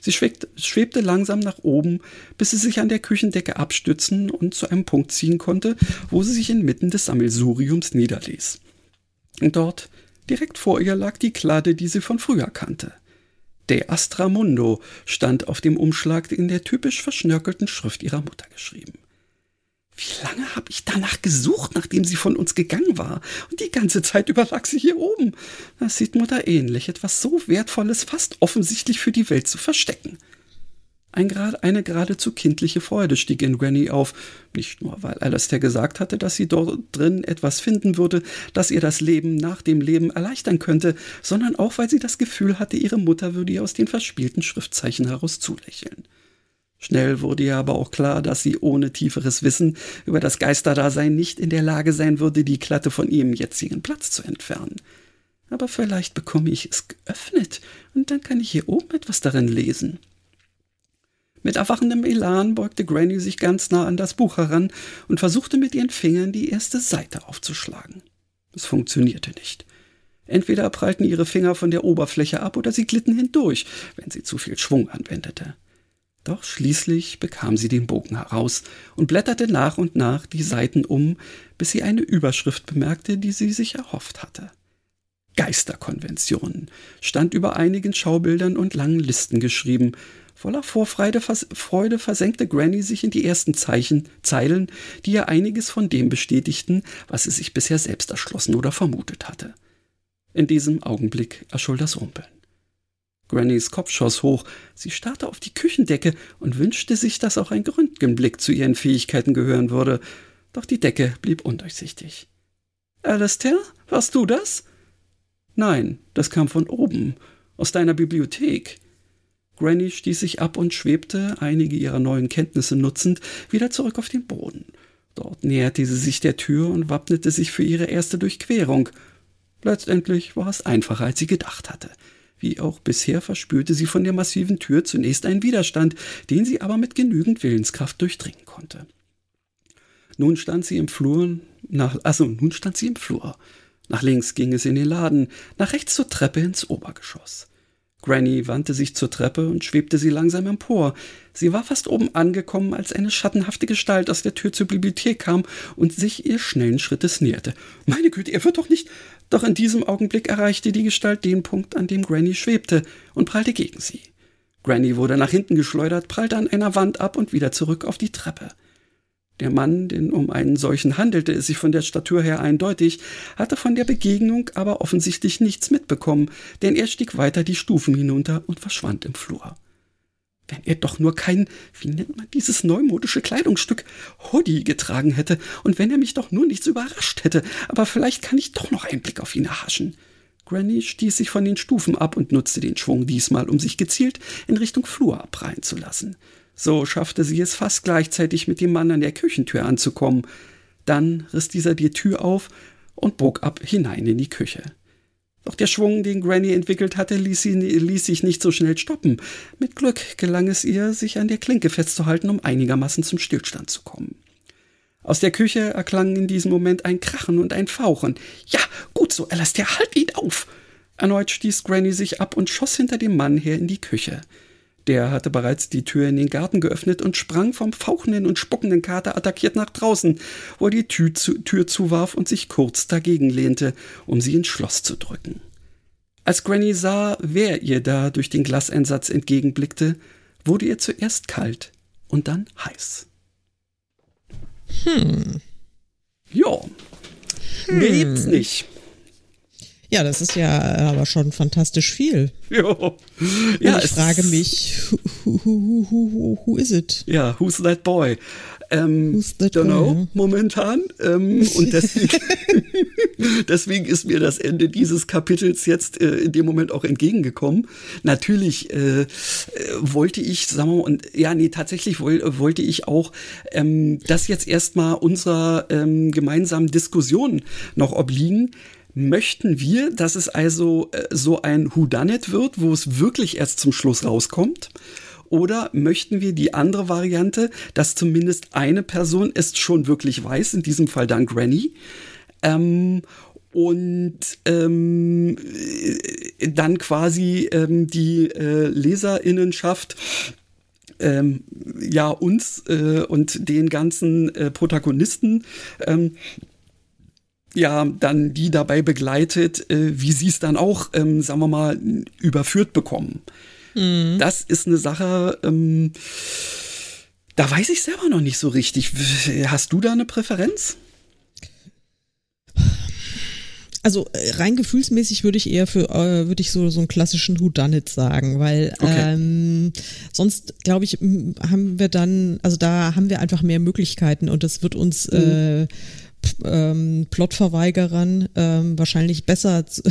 Sie schwebte langsam nach oben, bis sie sich an der Küchendecke abstützen und zu einem Punkt ziehen konnte, wo sie sich inmitten des Sammelsuriums niederließ. Und dort, direkt vor ihr, lag die Kladde, die sie von früher kannte. De Astramundo stand auf dem Umschlag in der typisch verschnörkelten Schrift ihrer Mutter geschrieben. Wie lange habe ich danach gesucht, nachdem sie von uns gegangen war? Und die ganze Zeit über lag sie hier oben. Das sieht Mutter ähnlich, etwas so Wertvolles fast offensichtlich für die Welt zu verstecken. Ein, eine geradezu kindliche Freude stieg in Granny auf, nicht nur weil Alastair gesagt hatte, dass sie dort drin etwas finden würde, das ihr das Leben nach dem Leben erleichtern könnte, sondern auch weil sie das Gefühl hatte, ihre Mutter würde ihr aus den verspielten Schriftzeichen heraus zulächeln. Schnell wurde ihr aber auch klar, dass sie ohne tieferes Wissen über das Geisterdasein nicht in der Lage sein würde, die Klatte von ihrem jetzigen Platz zu entfernen. Aber vielleicht bekomme ich es geöffnet und dann kann ich hier oben etwas darin lesen. Mit erwachendem Elan beugte Granny sich ganz nah an das Buch heran und versuchte mit ihren Fingern die erste Seite aufzuschlagen. Es funktionierte nicht. Entweder prallten ihre Finger von der Oberfläche ab oder sie glitten hindurch, wenn sie zu viel Schwung anwendete. Doch schließlich bekam sie den Bogen heraus und blätterte nach und nach die Seiten um, bis sie eine Überschrift bemerkte, die sie sich erhofft hatte. Geisterkonventionen stand über einigen Schaubildern und langen Listen geschrieben. Voller Vorfreude Freude versenkte Granny sich in die ersten Zeichen, Zeilen, die ihr einiges von dem bestätigten, was sie sich bisher selbst erschlossen oder vermutet hatte. In diesem Augenblick erscholl das Rumpeln. Grannys Kopf schoss hoch, sie starrte auf die Küchendecke und wünschte sich, dass auch ein Röntgenblick zu ihren Fähigkeiten gehören würde, doch die Decke blieb undurchsichtig. Alastair, warst du das? Nein, das kam von oben, aus deiner Bibliothek. Granny stieß sich ab und schwebte, einige ihrer neuen Kenntnisse nutzend, wieder zurück auf den Boden. Dort näherte sie sich der Tür und wappnete sich für ihre erste Durchquerung. Letztendlich war es einfacher, als sie gedacht hatte. Wie auch bisher verspürte sie von der massiven Tür zunächst einen Widerstand, den sie aber mit genügend Willenskraft durchdringen konnte. Nun stand sie im Flur, nach, also nun stand sie im Flur. Nach links ging es in den Laden, nach rechts zur Treppe ins Obergeschoss. Granny wandte sich zur Treppe und schwebte sie langsam empor. Sie war fast oben angekommen, als eine schattenhafte Gestalt aus der Tür zur Bibliothek kam und sich ihr schnellen Schrittes näherte. Meine Güte, er wird doch nicht. Doch in diesem Augenblick erreichte die Gestalt den Punkt, an dem Granny schwebte, und prallte gegen sie. Granny wurde nach hinten geschleudert, prallte an einer Wand ab und wieder zurück auf die Treppe. Der Mann, denn um einen solchen handelte es sich von der Statur her eindeutig, hatte von der Begegnung aber offensichtlich nichts mitbekommen, denn er stieg weiter die Stufen hinunter und verschwand im Flur. Wenn er doch nur kein, wie nennt man dieses neumodische Kleidungsstück, Hoodie getragen hätte und wenn er mich doch nur nichts überrascht hätte, aber vielleicht kann ich doch noch einen Blick auf ihn erhaschen. Granny stieß sich von den Stufen ab und nutzte den Schwung diesmal, um sich gezielt in Richtung Flur abreihen zu lassen. So schaffte sie es fast gleichzeitig mit dem Mann an der Küchentür anzukommen. Dann riss dieser die Tür auf und bog ab hinein in die Küche. Doch der Schwung, den Granny entwickelt hatte, ließ, sie, ließ sich nicht so schnell stoppen. Mit Glück gelang es ihr, sich an der Klinke festzuhalten, um einigermaßen zum Stillstand zu kommen. Aus der Küche erklangen in diesem Moment ein Krachen und ein Fauchen. Ja, gut so, Alastair, halt ihn auf! Erneut stieß Granny sich ab und schoss hinter dem Mann her in die Küche. Der hatte bereits die Tür in den Garten geöffnet und sprang vom fauchenden und spuckenden Kater attackiert nach draußen, wo er die Tür, zu, Tür zuwarf und sich kurz dagegen lehnte, um sie ins Schloss zu drücken. Als Granny sah, wer ihr da durch den Glaseinsatz entgegenblickte, wurde ihr zuerst kalt und dann heiß. Hm. Ja. Hm. Mehr gibt's nicht. Ja, das ist ja aber schon fantastisch viel. Jo. Ja, Und ich frage mich, who, who, who, who, is it? Ja, who's that boy? Ähm, who's that don't boy? know, momentan. Ähm, und [LAUGHS] deswegen, [LAUGHS] deswegen ist mir das Ende dieses Kapitels jetzt äh, in dem Moment auch entgegengekommen. Natürlich äh, äh wollte ich, sagen wir mal, und ja, nee, tatsächlich woll, wollte ich auch ähm, das jetzt erstmal unserer ähm, gemeinsamen Diskussion noch obliegen möchten wir, dass es also äh, so ein Whodunit wird, wo es wirklich erst zum Schluss rauskommt? Oder möchten wir die andere Variante, dass zumindest eine Person es schon wirklich weiß, in diesem Fall dann Granny, ähm, und ähm, äh, dann quasi ähm, die äh, Leserinnenschaft ähm, ja uns äh, und den ganzen äh, Protagonisten ähm, ja dann die dabei begleitet, äh, wie sie es dann auch, ähm, sagen wir mal, überführt bekommen. Mhm. Das ist eine Sache, ähm, da weiß ich selber noch nicht so richtig. Hast du da eine Präferenz? Also äh, rein gefühlsmäßig würde ich eher für äh, würde ich so so einen klassischen Whodunit sagen, weil okay. ähm, sonst glaube ich haben wir dann also da haben wir einfach mehr Möglichkeiten und das wird uns mhm. äh, ähm, Plotverweigerern ähm, wahrscheinlich besser [LAUGHS] zu,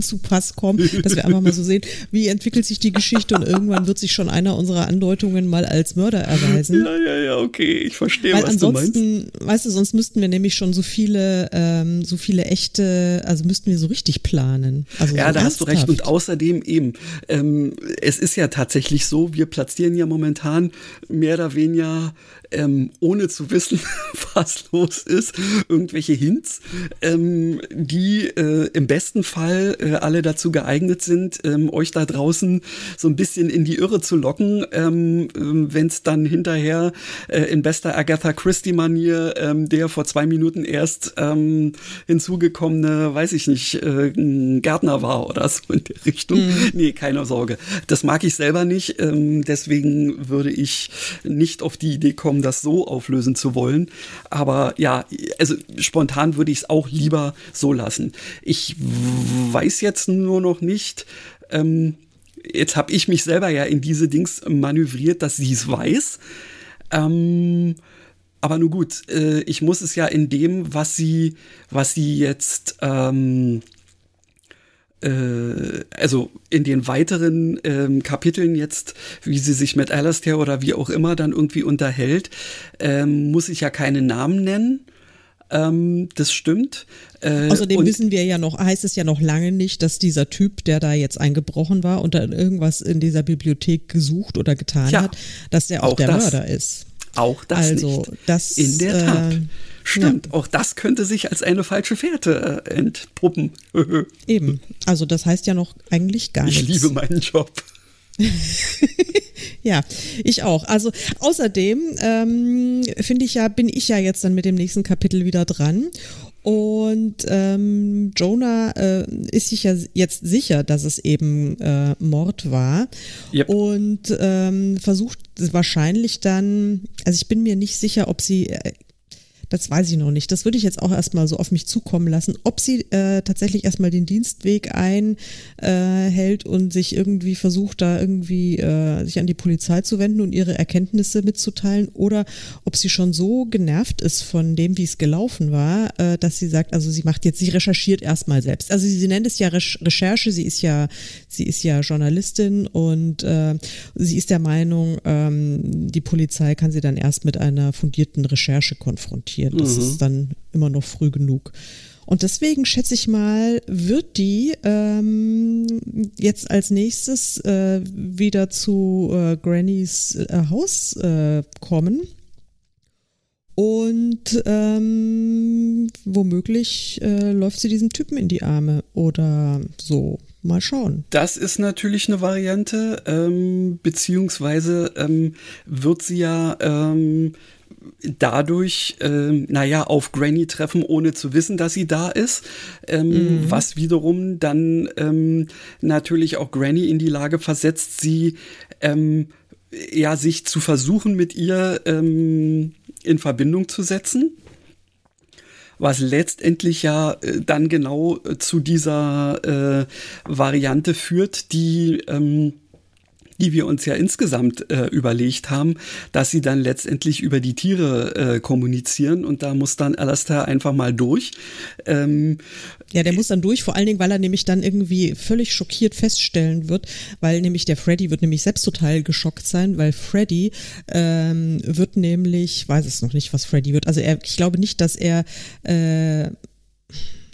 zu Pass kommen, dass wir einfach mal so sehen, wie entwickelt sich die Geschichte und irgendwann wird sich schon einer unserer Andeutungen mal als Mörder erweisen. Ja, ja, ja, okay, ich verstehe, Weil was ansonsten, du meinst. weißt du, sonst müssten wir nämlich schon so viele, ähm, so viele echte, also müssten wir so richtig planen. Also ja, so da hast du recht. ernsthaft. Und außerdem eben, ähm, es ist ja tatsächlich so, wir platzieren ja momentan mehr oder weniger ähm, ohne zu wissen, [LAUGHS] was los ist, irgendwelche Hints, ähm, die äh, im besten Fall äh, alle dazu geeignet sind, ähm, euch da draußen so ein bisschen in die Irre zu locken, ähm, wenn es dann hinterher äh, in bester Agatha Christie-Manier ähm, der vor zwei Minuten erst ähm, hinzugekommene, weiß ich nicht, äh, Gärtner war oder so in der Richtung. Mhm. Nee, keine Sorge. Das mag ich selber nicht. Ähm, deswegen würde ich nicht auf die Idee kommen, das so auflösen zu wollen. Aber ja, also spontan würde ich es auch lieber so lassen. Ich weiß jetzt nur noch nicht, ähm, jetzt habe ich mich selber ja in diese Dings manövriert, dass sie es weiß. Ähm, aber nun gut, äh, ich muss es ja in dem, was sie, was sie jetzt, ähm, äh, also in den weiteren ähm, Kapiteln jetzt, wie sie sich mit Alastair oder wie auch immer dann irgendwie unterhält, ähm, muss ich ja keinen Namen nennen. Ähm, das stimmt. Äh, Außerdem wissen wir ja noch, heißt es ja noch lange nicht, dass dieser Typ, der da jetzt eingebrochen war und dann irgendwas in dieser Bibliothek gesucht oder getan Tja, hat, dass der auch, auch der das. Mörder ist. Auch das Also, nicht. das, In der Tat. äh, Stimmt, auch das könnte sich als eine falsche Fährte äh, entpuppen. [LAUGHS] Eben. Also das heißt ja noch eigentlich gar ich nichts. liebe meinen Job. [LAUGHS] Ja, ich auch. Also außerdem ähm, finde ich ja, bin ich ja jetzt dann mit dem nächsten Kapitel wieder dran. Und ähm, Jonah äh, ist sich ja jetzt sicher, dass es eben äh, Mord war Yep. und ähm, versucht wahrscheinlich dann, also ich bin mir nicht sicher, ob sie äh, das weiß ich noch nicht. Das würde ich jetzt auch erstmal so auf mich zukommen lassen, ob sie äh, tatsächlich erstmal den Dienstweg einhält äh, und sich irgendwie versucht, da irgendwie äh, sich an die Polizei zu wenden und ihre Erkenntnisse mitzuteilen oder ob sie schon so genervt ist von dem, wie es gelaufen war, äh, dass sie sagt, also sie macht jetzt, sie recherchiert erstmal selbst. Also sie, sie nennt es ja Rech Recherche, sie ist ja, sie ist ja Journalistin und äh, sie ist der Meinung, ähm, die Polizei kann sie dann erst mit einer fundierten Recherche konfrontieren. Das ist dann immer noch früh genug. Und deswegen schätze ich mal, wird die ähm, jetzt als nächstes äh, wieder zu äh, Grannys äh, Haus äh, kommen. Und ähm, womöglich äh, läuft sie diesem Typen in die Arme oder so. Mal schauen. Das ist natürlich eine Variante, ähm, beziehungsweise ähm, wird sie ja ähm, dadurch, ähm, naja, auf Granny treffen, ohne zu wissen, dass sie da ist, ähm, was wiederum dann ähm, natürlich auch Granny in die Lage versetzt, sie ähm, ja sich zu versuchen, mit ihr ähm, in Verbindung zu setzen. Was letztendlich ja äh, dann genau äh, zu dieser äh, Variante führt, die ähm, die wir uns ja insgesamt äh, überlegt haben, dass sie dann letztendlich über die Tiere äh, kommunizieren und da muss dann Alastair einfach mal durch. Ähm, Ja, der muss dann durch, vor allen Dingen, weil er nämlich dann irgendwie völlig schockiert feststellen wird, weil nämlich der Freddy wird nämlich selbst total geschockt sein, weil Freddy ähm, wird nämlich, weiß es noch nicht, was Freddy wird. Also er, ich glaube nicht, dass er äh,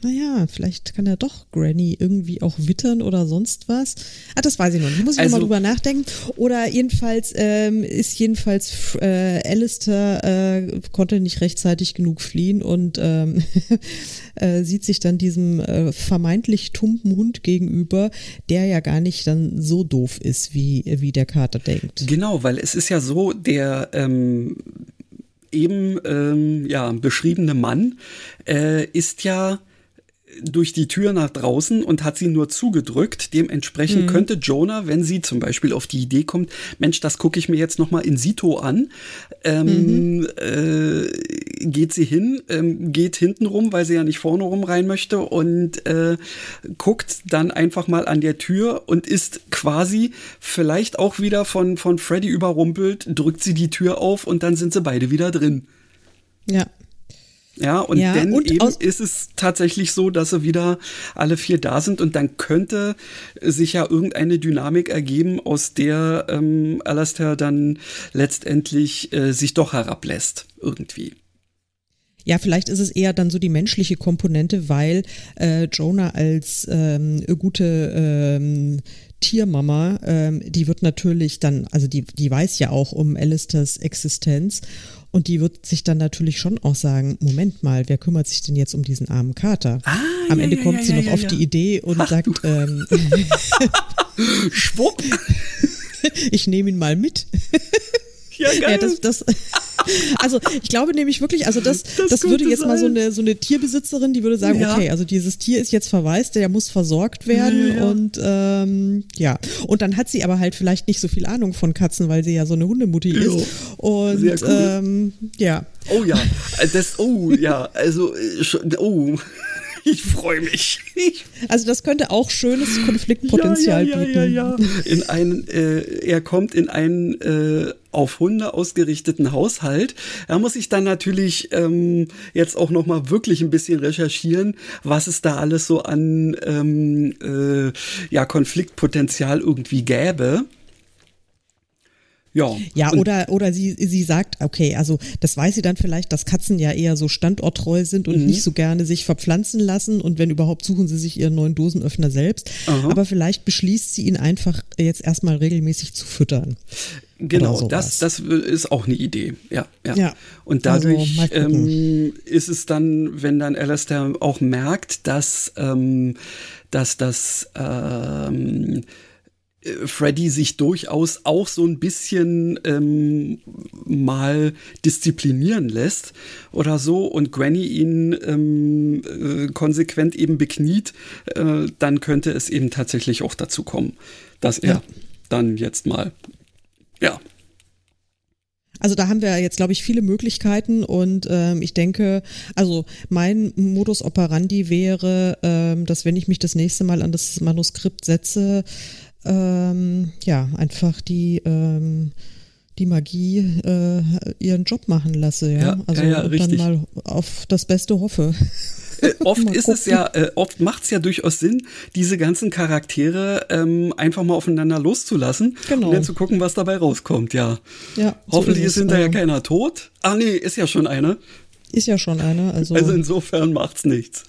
naja, vielleicht kann er doch Granny irgendwie auch wittern oder sonst was. Ah, das weiß ich noch nicht. Muss ich Also- nochmal drüber nachdenken. Oder jedenfalls ähm, ist jedenfalls äh, Alistair äh, konnte nicht rechtzeitig genug fliehen und ähm, [LAUGHS] äh, sieht sich dann diesem äh, vermeintlich tumpen Hund gegenüber, der ja gar nicht dann so doof ist, wie, wie der Kater denkt. Genau, weil es ist ja so, der ähm, eben ähm, ja, beschriebene Mann äh, ist ja durch die Tür nach draußen und hat sie nur zugedrückt. Dementsprechend könnte Jonah, wenn sie zum Beispiel auf die Idee kommt, Mensch, das gucke ich mir jetzt noch mal in Sito an, ähm, äh, geht sie hin, ähm, geht hinten rum, weil sie ja nicht vorne rum rein möchte und äh, guckt dann einfach mal an der Tür und ist quasi vielleicht auch wieder von, von Freddy überrumpelt, drückt sie die Tür auf und dann sind sie beide wieder drin. Ja. Ja, und ja, dann und eben ist es tatsächlich so, dass sie wieder alle vier da sind und dann könnte sich ja irgendeine Dynamik ergeben, aus der ähm, Alastair dann letztendlich äh, sich doch herablässt, irgendwie. Ja, vielleicht ist es eher dann so die menschliche Komponente, weil äh, Jonah als ähm, gute ähm, Tiermama, ähm, die wird natürlich dann, also die, die weiß ja auch um Alistairs Existenz und die wird sich dann natürlich schon auch sagen, Moment mal, wer kümmert sich denn jetzt um diesen armen Kater? Ah, Am ja, Ende ja, kommt ja, sie noch auf die Idee und Ach, sagt, [LAUGHS] ähm, [LAUGHS] Schwupp. [LAUGHS] ich nehme ihn mal mit. Ja, geil. Ja, das, das, [LAUGHS] also ich glaube nämlich wirklich, also das, das, das würde jetzt sein. mal so eine, so eine Tierbesitzerin, die würde sagen, ja. okay, also dieses Tier ist jetzt verwaist, der muss versorgt werden ja, und ähm, ja. Und dann hat sie aber halt vielleicht nicht so viel Ahnung von Katzen, weil sie ja so eine Hundemutti ist. Und cool. ähm, ja. Oh ja, das, oh ja, also, äh, oh. [LAUGHS] Ich freue mich. Also das könnte auch schönes Konfliktpotenzial ja, ja, bieten. Ja, ja, ja. In ein, äh, er kommt in einen äh, auf Hunde ausgerichteten Haushalt. Da muss ich dann natürlich ähm, jetzt auch noch mal wirklich ein bisschen recherchieren, was es da alles so an ähm, äh, ja Konfliktpotenzial irgendwie gäbe. Ja, ja oder, oder sie, sie sagt, okay, also das weiß sie dann vielleicht, dass Katzen ja eher so standorttreu sind und mhm. nicht so gerne sich verpflanzen lassen und wenn überhaupt suchen sie sich ihren neuen Dosenöffner selbst. Aha. Aber vielleicht beschließt sie ihn einfach jetzt erstmal regelmäßig zu füttern. Genau, das, das ist auch eine Idee. Ja, ja. ja und dadurch also, ähm, ist es dann, wenn dann Alastair auch merkt, dass, ähm, dass das ähm, äh, Freddy sich durchaus auch so ein bisschen ähm, mal disziplinieren lässt oder so und Granny ihn ähm, äh, konsequent eben bekniet, äh, dann könnte es eben tatsächlich auch dazu kommen, dass er ja. dann jetzt mal, ja. Also da haben wir jetzt, glaube ich, viele Möglichkeiten und ähm, ich denke, also mein Modus operandi wäre, ähm, dass wenn ich mich das nächste Mal an das Manuskript setze, ähm, ja, einfach die, ähm, die Magie äh, ihren Job machen lasse, ja. ja also ja, ja, dann mal auf das Beste hoffe. Äh, oft [LAUGHS] ist es ja, äh, oft macht es ja durchaus Sinn, diese ganzen Charaktere ähm, einfach mal aufeinander loszulassen genau. und dann zu gucken, was dabei rauskommt, ja. ja Hoffentlich so ist, ist hinterher also. keiner tot. Ah nee, ist ja schon eine. Ist ja schon eine. Also, also insofern macht's nichts.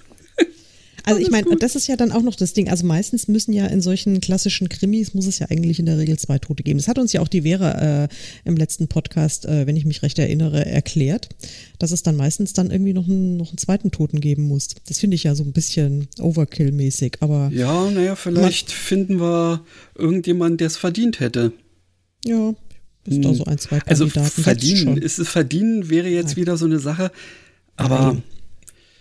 Also ich meine, das ist ja dann auch noch das Ding. Also meistens müssen ja in solchen klassischen Krimis, muss es ja eigentlich in der Regel zwei Tote geben. Das hat uns ja auch die Vera äh, im letzten Podcast, äh, wenn ich mich recht erinnere, erklärt, dass es dann meistens dann irgendwie noch einen, noch einen zweiten Toten geben muss. Das finde ich ja so ein bisschen Overkill-mäßig, aber. Ja, naja, vielleicht man, finden wir irgendjemanden, der es verdient hätte. Ja, ist da hm. so ein, zwei also Kandidaten. Also verdienen, ist es verdienen wäre jetzt ja. wieder so eine Sache, aber. Nein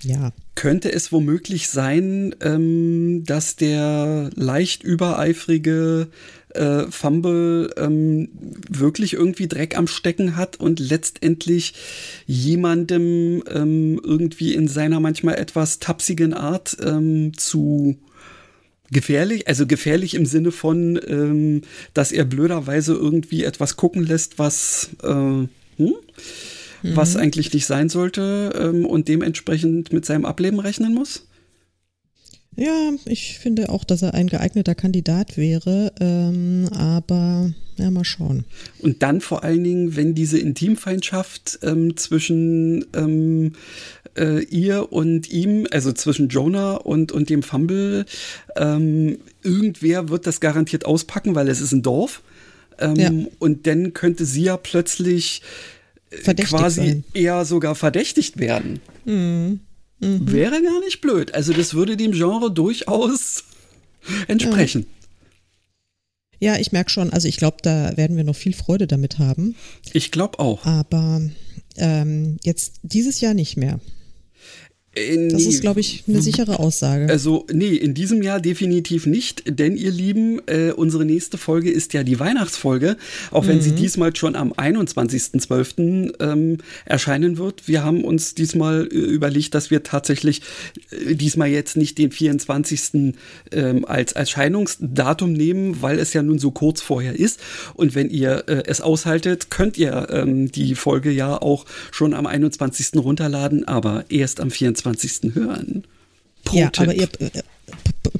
ja. Könnte es womöglich sein, ähm, dass der leicht übereifrige äh, Fumble ähm, wirklich irgendwie Dreck am Stecken hat und letztendlich jemandem ähm, irgendwie in seiner manchmal etwas tapsigen Art ähm, zu gefährlich, also gefährlich im Sinne von, ähm, dass er blöderweise irgendwie etwas gucken lässt, was äh, hm? Mhm. was eigentlich nicht sein sollte ähm, und dementsprechend mit seinem Ableben rechnen muss? Ja, ich finde auch, dass er ein geeigneter Kandidat wäre, ähm, aber ja, mal schauen. Und dann vor allen Dingen, wenn diese Intimfeindschaft ähm, zwischen ähm, äh, ihr und ihm, also zwischen Jonah und, und dem Fumble, ähm, irgendwer wird das garantiert auspacken, weil es ist ein Dorf. Ähm, ja. Und dann könnte sie ja plötzlich verdächtig quasi sein. eher sogar verdächtigt werden. Mhm. Mhm. Wäre gar nicht blöd. Also das würde dem Genre durchaus [LAUGHS] entsprechen. Ja, ich merke schon, also ich glaube, da werden wir noch viel Freude damit haben. Ich glaube auch. Aber ähm, jetzt dieses Jahr nicht mehr. Äh, nee, das ist, glaube ich, eine sichere Aussage. Also, nee, in diesem Jahr definitiv nicht, denn ihr Lieben, äh, unsere nächste Folge ist ja die Weihnachtsfolge, auch wenn mhm. sie diesmal schon am 21.12. Ähm, erscheinen wird. Wir haben uns diesmal äh, überlegt, dass wir tatsächlich äh, diesmal jetzt nicht den 24. Ähm, als Erscheinungsdatum nehmen, weil es ja nun so kurz vorher ist. Und wenn ihr äh, es aushaltet, könnt ihr ähm, die Folge ja auch schon am 21. runterladen, aber erst am 24. 24. hören. Pro ja, aber ihr äh,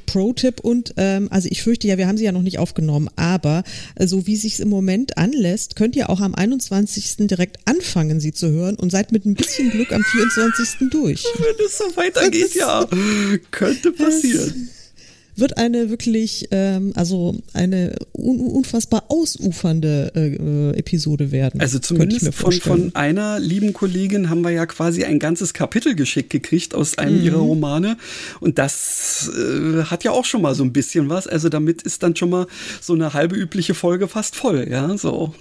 Pro-Tipp und ähm, also ich fürchte ja, wir haben sie ja noch nicht aufgenommen, aber äh, so wie sich im Moment anlässt, könnt ihr auch am 21. direkt anfangen, sie zu hören und seid mit ein bisschen Glück am 24. durch. Wenn es so weitergeht, ja, könnte passieren wird eine wirklich, ähm, also eine un unfassbar ausufernde äh, Episode werden. Also zumindest von, von einer lieben Kollegin haben wir ja quasi ein ganzes Kapitel geschickt gekriegt aus einem mhm. ihrer Romane. Und das äh, hat ja auch schon mal so ein bisschen was. Also damit ist dann schon mal so eine halbe übliche Folge fast voll, ja, so.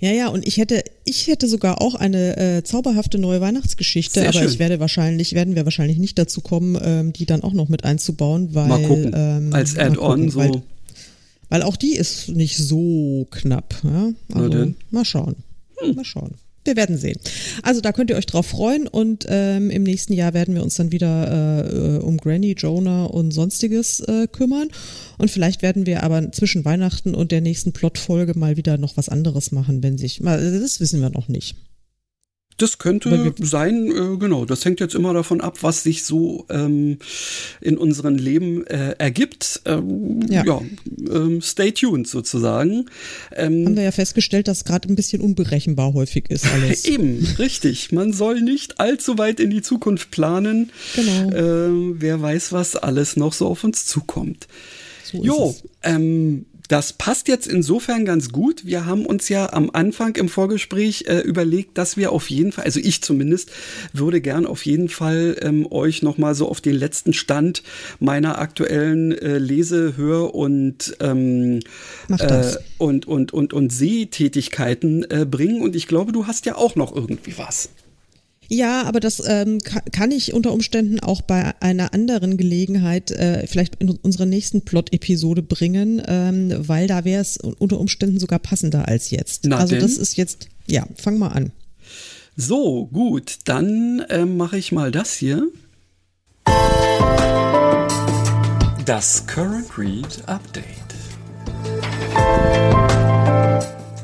Ja, ja, und ich hätte, ich hätte sogar auch eine äh, zauberhafte neue Weihnachtsgeschichte, Sehr aber schön. ich werde wahrscheinlich, werden wir wahrscheinlich nicht dazu kommen, ähm, die dann auch noch mit einzubauen, weil mal gucken. Ähm, als Add-on so. Weil, weil, auch die ist nicht so knapp. Ja? Also, mal schauen. Hm. Mal schauen wir werden sehen. Also da könnt ihr euch drauf freuen und ähm, im nächsten Jahr werden wir uns dann wieder äh, um Granny, Jonah und sonstiges äh, kümmern. Und vielleicht werden wir aber zwischen Weihnachten und der nächsten Plotfolge mal wieder noch was anderes machen, wenn sich. Das wissen wir noch nicht. Das könnte sein, äh, genau. Das hängt jetzt immer davon ab, was sich so ähm, in unserem Leben äh, ergibt. Ähm, ja, ja ähm, stay tuned sozusagen. Ähm, Haben wir ja festgestellt, dass gerade ein bisschen unberechenbar häufig ist alles. [LAUGHS] Eben, richtig. Man soll nicht allzu weit in die Zukunft planen. Genau. Äh, wer weiß, was alles noch so auf uns zukommt. So jo, ähm, das passt jetzt insofern ganz gut. Wir haben uns ja am Anfang im Vorgespräch äh, überlegt, dass wir auf jeden Fall, also ich zumindest, würde gern auf jeden Fall ähm, euch nochmal so auf den letzten Stand meiner aktuellen äh, Lese-, Hör- und, ähm, äh, und, und, und, und Sehtätigkeiten äh, bringen. Und ich glaube, du hast ja auch noch irgendwie was. Ja, aber das ähm, kann ich unter Umständen auch bei einer anderen Gelegenheit äh, vielleicht in unserer nächsten Plot-Episode bringen, ähm, weil da wäre es unter Umständen sogar passender als jetzt. Na also denn? das ist jetzt, ja, fang mal an. So, gut, dann äh, mache ich mal das hier. Das Current Read Update.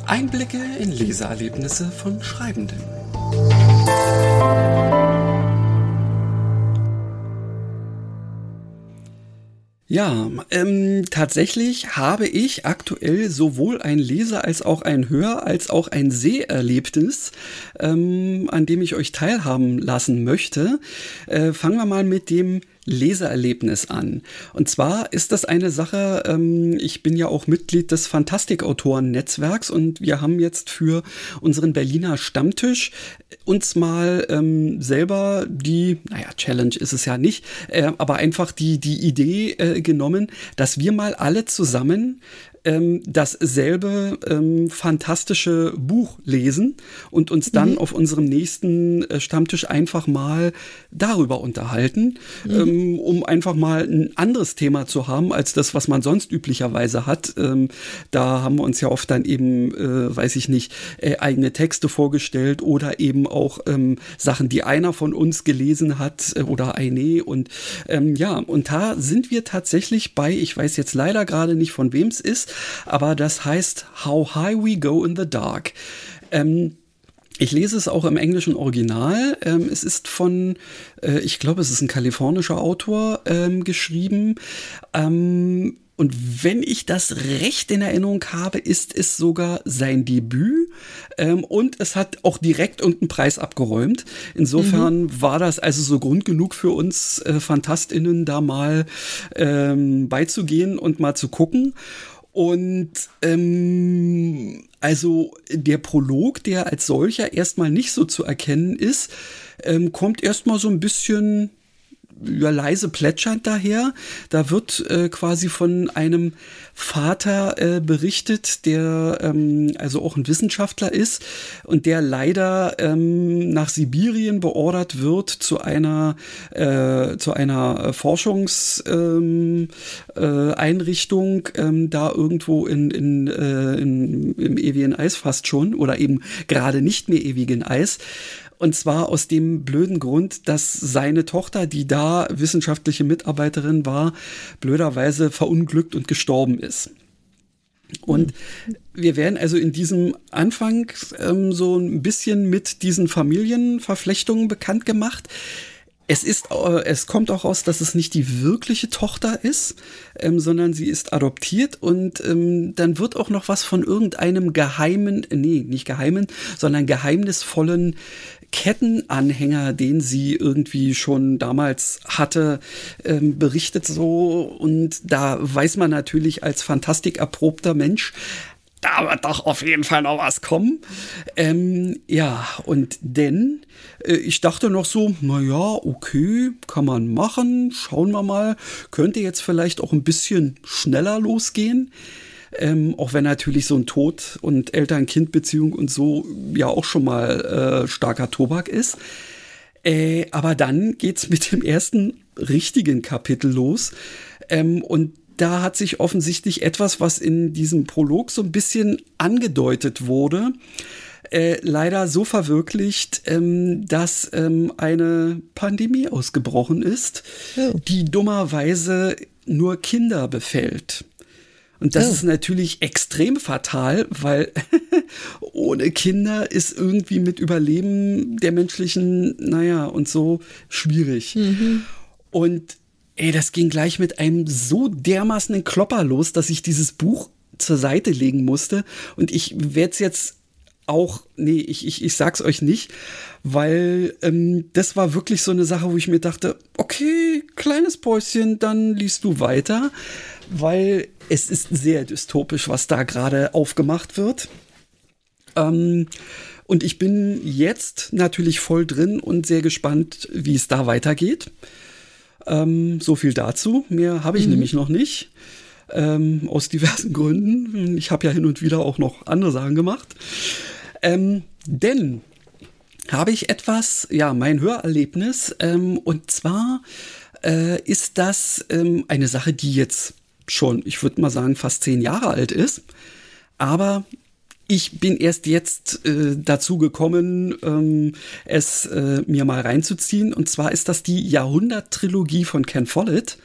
Einblicke in Leseerlebnisse von Schreibenden. Ja, ähm, tatsächlich habe ich aktuell sowohl ein Leser- als auch ein Hör- als auch ein Seherlebnis, ähm, an dem ich euch teilhaben lassen möchte. Äh, fangen wir mal mit dem Lesererlebnis an. Und zwar ist das eine Sache, ähm, ich bin ja auch Mitglied des Fantastikautoren-Netzwerks und wir haben jetzt für unseren Berliner Stammtisch uns mal ähm, selber die, naja, Challenge ist es ja nicht, äh, aber einfach die, die Idee äh, genommen, dass wir mal alle zusammen ähm, dasselbe ähm, fantastische Buch lesen und uns dann mhm. auf unserem nächsten äh, Stammtisch einfach mal darüber unterhalten, mhm. ähm, um einfach mal ein anderes Thema zu haben als das, was man sonst üblicherweise hat. Ähm, da haben wir uns ja oft dann eben, äh, weiß ich nicht, äh, eigene Texte vorgestellt oder eben auch ähm, Sachen, die einer von uns gelesen hat äh, oder eine und ähm, ja, und da sind wir tatsächlich bei, ich weiß jetzt leider gerade nicht von wem es ist, aber das heißt How High We Go in the Dark. Ähm, ich lese es auch im englischen Original. Ähm, es ist von, äh, ich glaube, es ist ein kalifornischer Autor ähm, geschrieben. Ähm, und wenn ich das recht in Erinnerung habe, ist es sogar sein Debüt. Ähm, und es hat auch direkt irgendeinen Preis abgeräumt. Insofern mhm. war das also so Grund genug für uns äh, FantastInnen, da mal ähm, beizugehen und mal zu gucken. Und ähm, also der Prolog, der als solcher erstmal nicht so zu erkennen ist, ähm, kommt erstmal so ein bisschen ja, leise plätschernd daher. Da wird äh, quasi von einem Vater äh, berichtet, der ähm, also auch ein Wissenschaftler ist und der leider ähm, nach Sibirien beordert wird zu einer äh, zu einer Forschungseinrichtung ähm, äh, ähm, da irgendwo in, in, äh, in, im ewigen Eis fast schon oder eben gerade nicht mehr ewigen Eis und zwar aus dem blöden Grund, dass seine Tochter, die da wissenschaftliche Mitarbeiterin war, blöderweise verunglückt und gestorben ist. Und wir werden also in diesem Anfang ähm, so ein bisschen mit diesen Familienverflechtungen bekannt gemacht. Es ist, äh, es kommt auch raus, dass es nicht die wirkliche Tochter ist, ähm, sondern sie ist adoptiert und ähm, dann wird auch noch was von irgendeinem geheimen, nee, nicht geheimen, sondern geheimnisvollen Kettenanhänger, den sie irgendwie schon damals hatte, ähm, berichtet so. Und da weiß man natürlich als fantastikerprobter Mensch, da wird doch auf jeden Fall noch was kommen. Ähm, ja, und denn, äh, ich dachte noch so, naja, okay, kann man machen, schauen wir mal, könnte jetzt vielleicht auch ein bisschen schneller losgehen. Ähm, auch wenn natürlich so ein Tod und Eltern-Kind-Beziehung und so ja auch schon mal äh, starker Tobak ist. Äh, aber dann geht's mit dem ersten richtigen Kapitel los. Ähm, und da hat sich offensichtlich etwas, was in diesem Prolog so ein bisschen angedeutet wurde, äh, leider so verwirklicht, ähm, dass ähm, eine Pandemie ausgebrochen ist, oh. die dummerweise nur Kinder befällt. Und das oh. ist natürlich extrem fatal, weil [LAUGHS] ohne Kinder ist irgendwie mit Überleben der menschlichen, naja, und so schwierig. Mhm. Und ey, das ging gleich mit einem so dermaßenen Klopper los, dass ich dieses Buch zur Seite legen musste. Und ich werde es jetzt auch, nee, ich, ich, ich sag's euch nicht, weil ähm, das war wirklich so eine Sache, wo ich mir dachte, okay, kleines Päuschen, dann liest du weiter, weil es ist sehr dystopisch, was da gerade aufgemacht wird. Ähm, und ich bin jetzt natürlich voll drin und sehr gespannt, wie es da weitergeht. Ähm, so viel dazu. Mehr habe ich mhm. nämlich noch nicht. Ähm, aus diversen Gründen. Ich habe ja hin und wieder auch noch andere Sachen gemacht. Ähm, denn habe ich etwas, ja, mein Hörerlebnis. Ähm, und zwar äh, ist das ähm, eine Sache, die jetzt schon, ich würde mal sagen, fast zehn Jahre alt ist. Aber ich bin erst jetzt äh, dazu gekommen, ähm, es äh, mir mal reinzuziehen. Und zwar ist das die Jahrhundert-Trilogie von Ken Follett.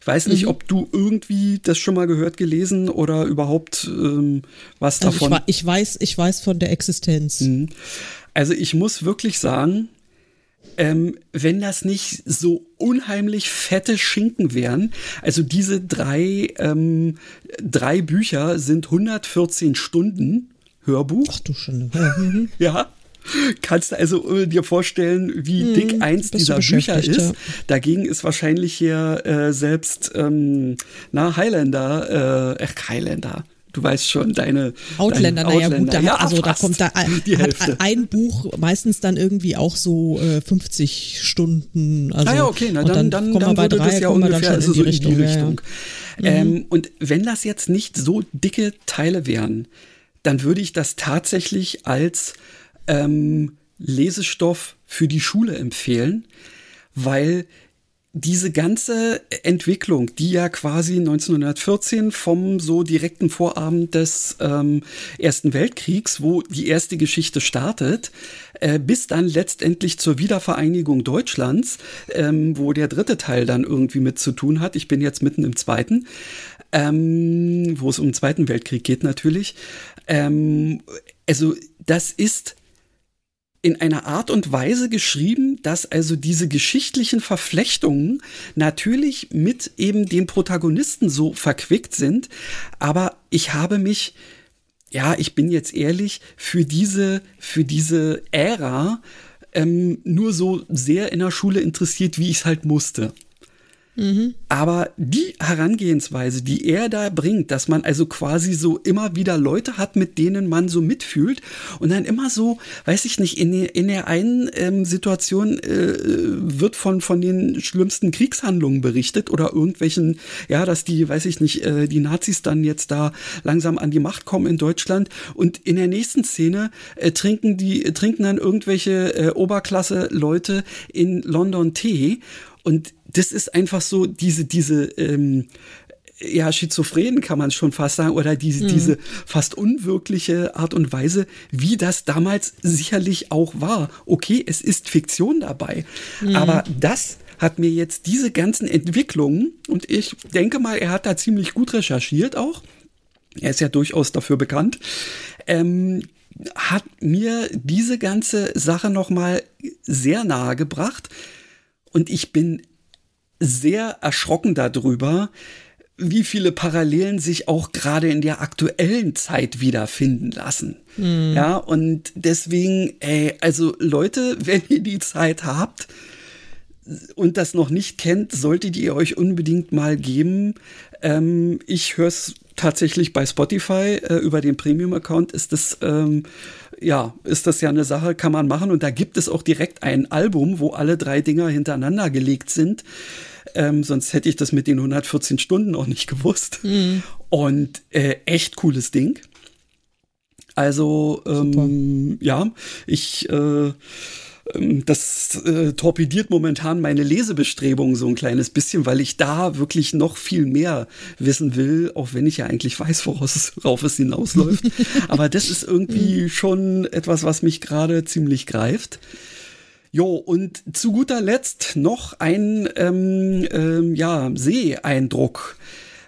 Ich weiß nicht, mhm. ob du irgendwie das schon mal gehört, gelesen oder überhaupt ähm, was also davon. Ich, ich, weiß, ich weiß von der Existenz. Mhm. Also ich muss wirklich sagen, ähm, wenn das nicht so unheimlich fette Schinken wären. Also diese drei, ähm, drei Bücher sind 114 Stunden Hörbuch. Ach du schon. [LAUGHS] ja. Kannst du also äh, dir vorstellen, wie hm, dick eins dieser Bücher ist? Ja. Dagegen ist wahrscheinlich hier äh, selbst ähm, na Highlander, äh, Highlander, du weißt schon, deine Outlander, naja gut, da, ja, also da kommt da ein, ein Buch meistens dann irgendwie auch so äh, 50 Stunden. Also, ah ja, okay, na, dann, dann, dann, dann würde drei, das ja ungefähr also so in die Richtung. Die Richtung. Ja, ja. Ähm, und wenn das jetzt nicht so dicke Teile wären, dann würde ich das tatsächlich als ähm, Lesestoff für die Schule empfehlen, weil diese ganze Entwicklung, die ja quasi 1914 vom so direkten Vorabend des ähm, Ersten Weltkriegs, wo die erste Geschichte startet, äh, bis dann letztendlich zur Wiedervereinigung Deutschlands, ähm, wo der dritte Teil dann irgendwie mit zu tun hat. Ich bin jetzt mitten im zweiten, ähm, wo es um den Zweiten Weltkrieg geht natürlich. Ähm, also das ist in einer Art und Weise geschrieben, dass also diese geschichtlichen Verflechtungen natürlich mit eben den Protagonisten so verquickt sind. Aber ich habe mich, ja, ich bin jetzt ehrlich, für diese, für diese Ära ähm, nur so sehr in der Schule interessiert, wie ich es halt musste. Mhm. Aber die Herangehensweise, die er da bringt, dass man also quasi so immer wieder Leute hat, mit denen man so mitfühlt und dann immer so, weiß ich nicht, in, in der einen ähm, Situation äh, wird von, von den schlimmsten Kriegshandlungen berichtet oder irgendwelchen, ja, dass die, weiß ich nicht, äh, die Nazis dann jetzt da langsam an die Macht kommen in Deutschland und in der nächsten Szene äh, trinken die, trinken dann irgendwelche äh, Oberklasse-Leute in London Tee und das ist einfach so diese, diese, ähm, ja, schizophren kann man schon fast sagen, oder diese, mhm. diese fast unwirkliche Art und Weise, wie das damals sicherlich auch war. Okay, es ist Fiktion dabei, mhm. aber das hat mir jetzt diese ganzen Entwicklungen, und ich denke mal, er hat da ziemlich gut recherchiert auch, er ist ja durchaus dafür bekannt, ähm, hat mir diese ganze Sache nochmal sehr nahe gebracht, und ich bin sehr erschrocken darüber, wie viele Parallelen sich auch gerade in der aktuellen Zeit wiederfinden lassen. Mhm. Ja, und deswegen, ey, also Leute, [LAUGHS] wenn ihr die Zeit habt und das noch nicht kennt, solltet ihr euch unbedingt mal geben. Ähm, ich höre es tatsächlich bei Spotify äh, über den Premium-Account ist das ähm, ja, ist das ja eine Sache, kann man machen. Und da gibt es auch direkt ein Album, wo alle drei Dinger hintereinander gelegt sind. Ähm, sonst hätte ich das mit den 114 Stunden auch nicht gewusst. Mhm. Und äh, echt cooles Ding. Also, ähm, ja, ich äh, ähm, das äh, torpediert momentan meine Lesebestrebungen so ein kleines bisschen, weil ich da wirklich noch viel mehr wissen will, auch wenn ich ja eigentlich weiß, worauf es hinausläuft. [LAUGHS] Aber das ist irgendwie mhm. schon etwas, was mich gerade ziemlich greift. Jo, und zu guter Letzt noch ein ähm, ähm, ja, Seeeindruck.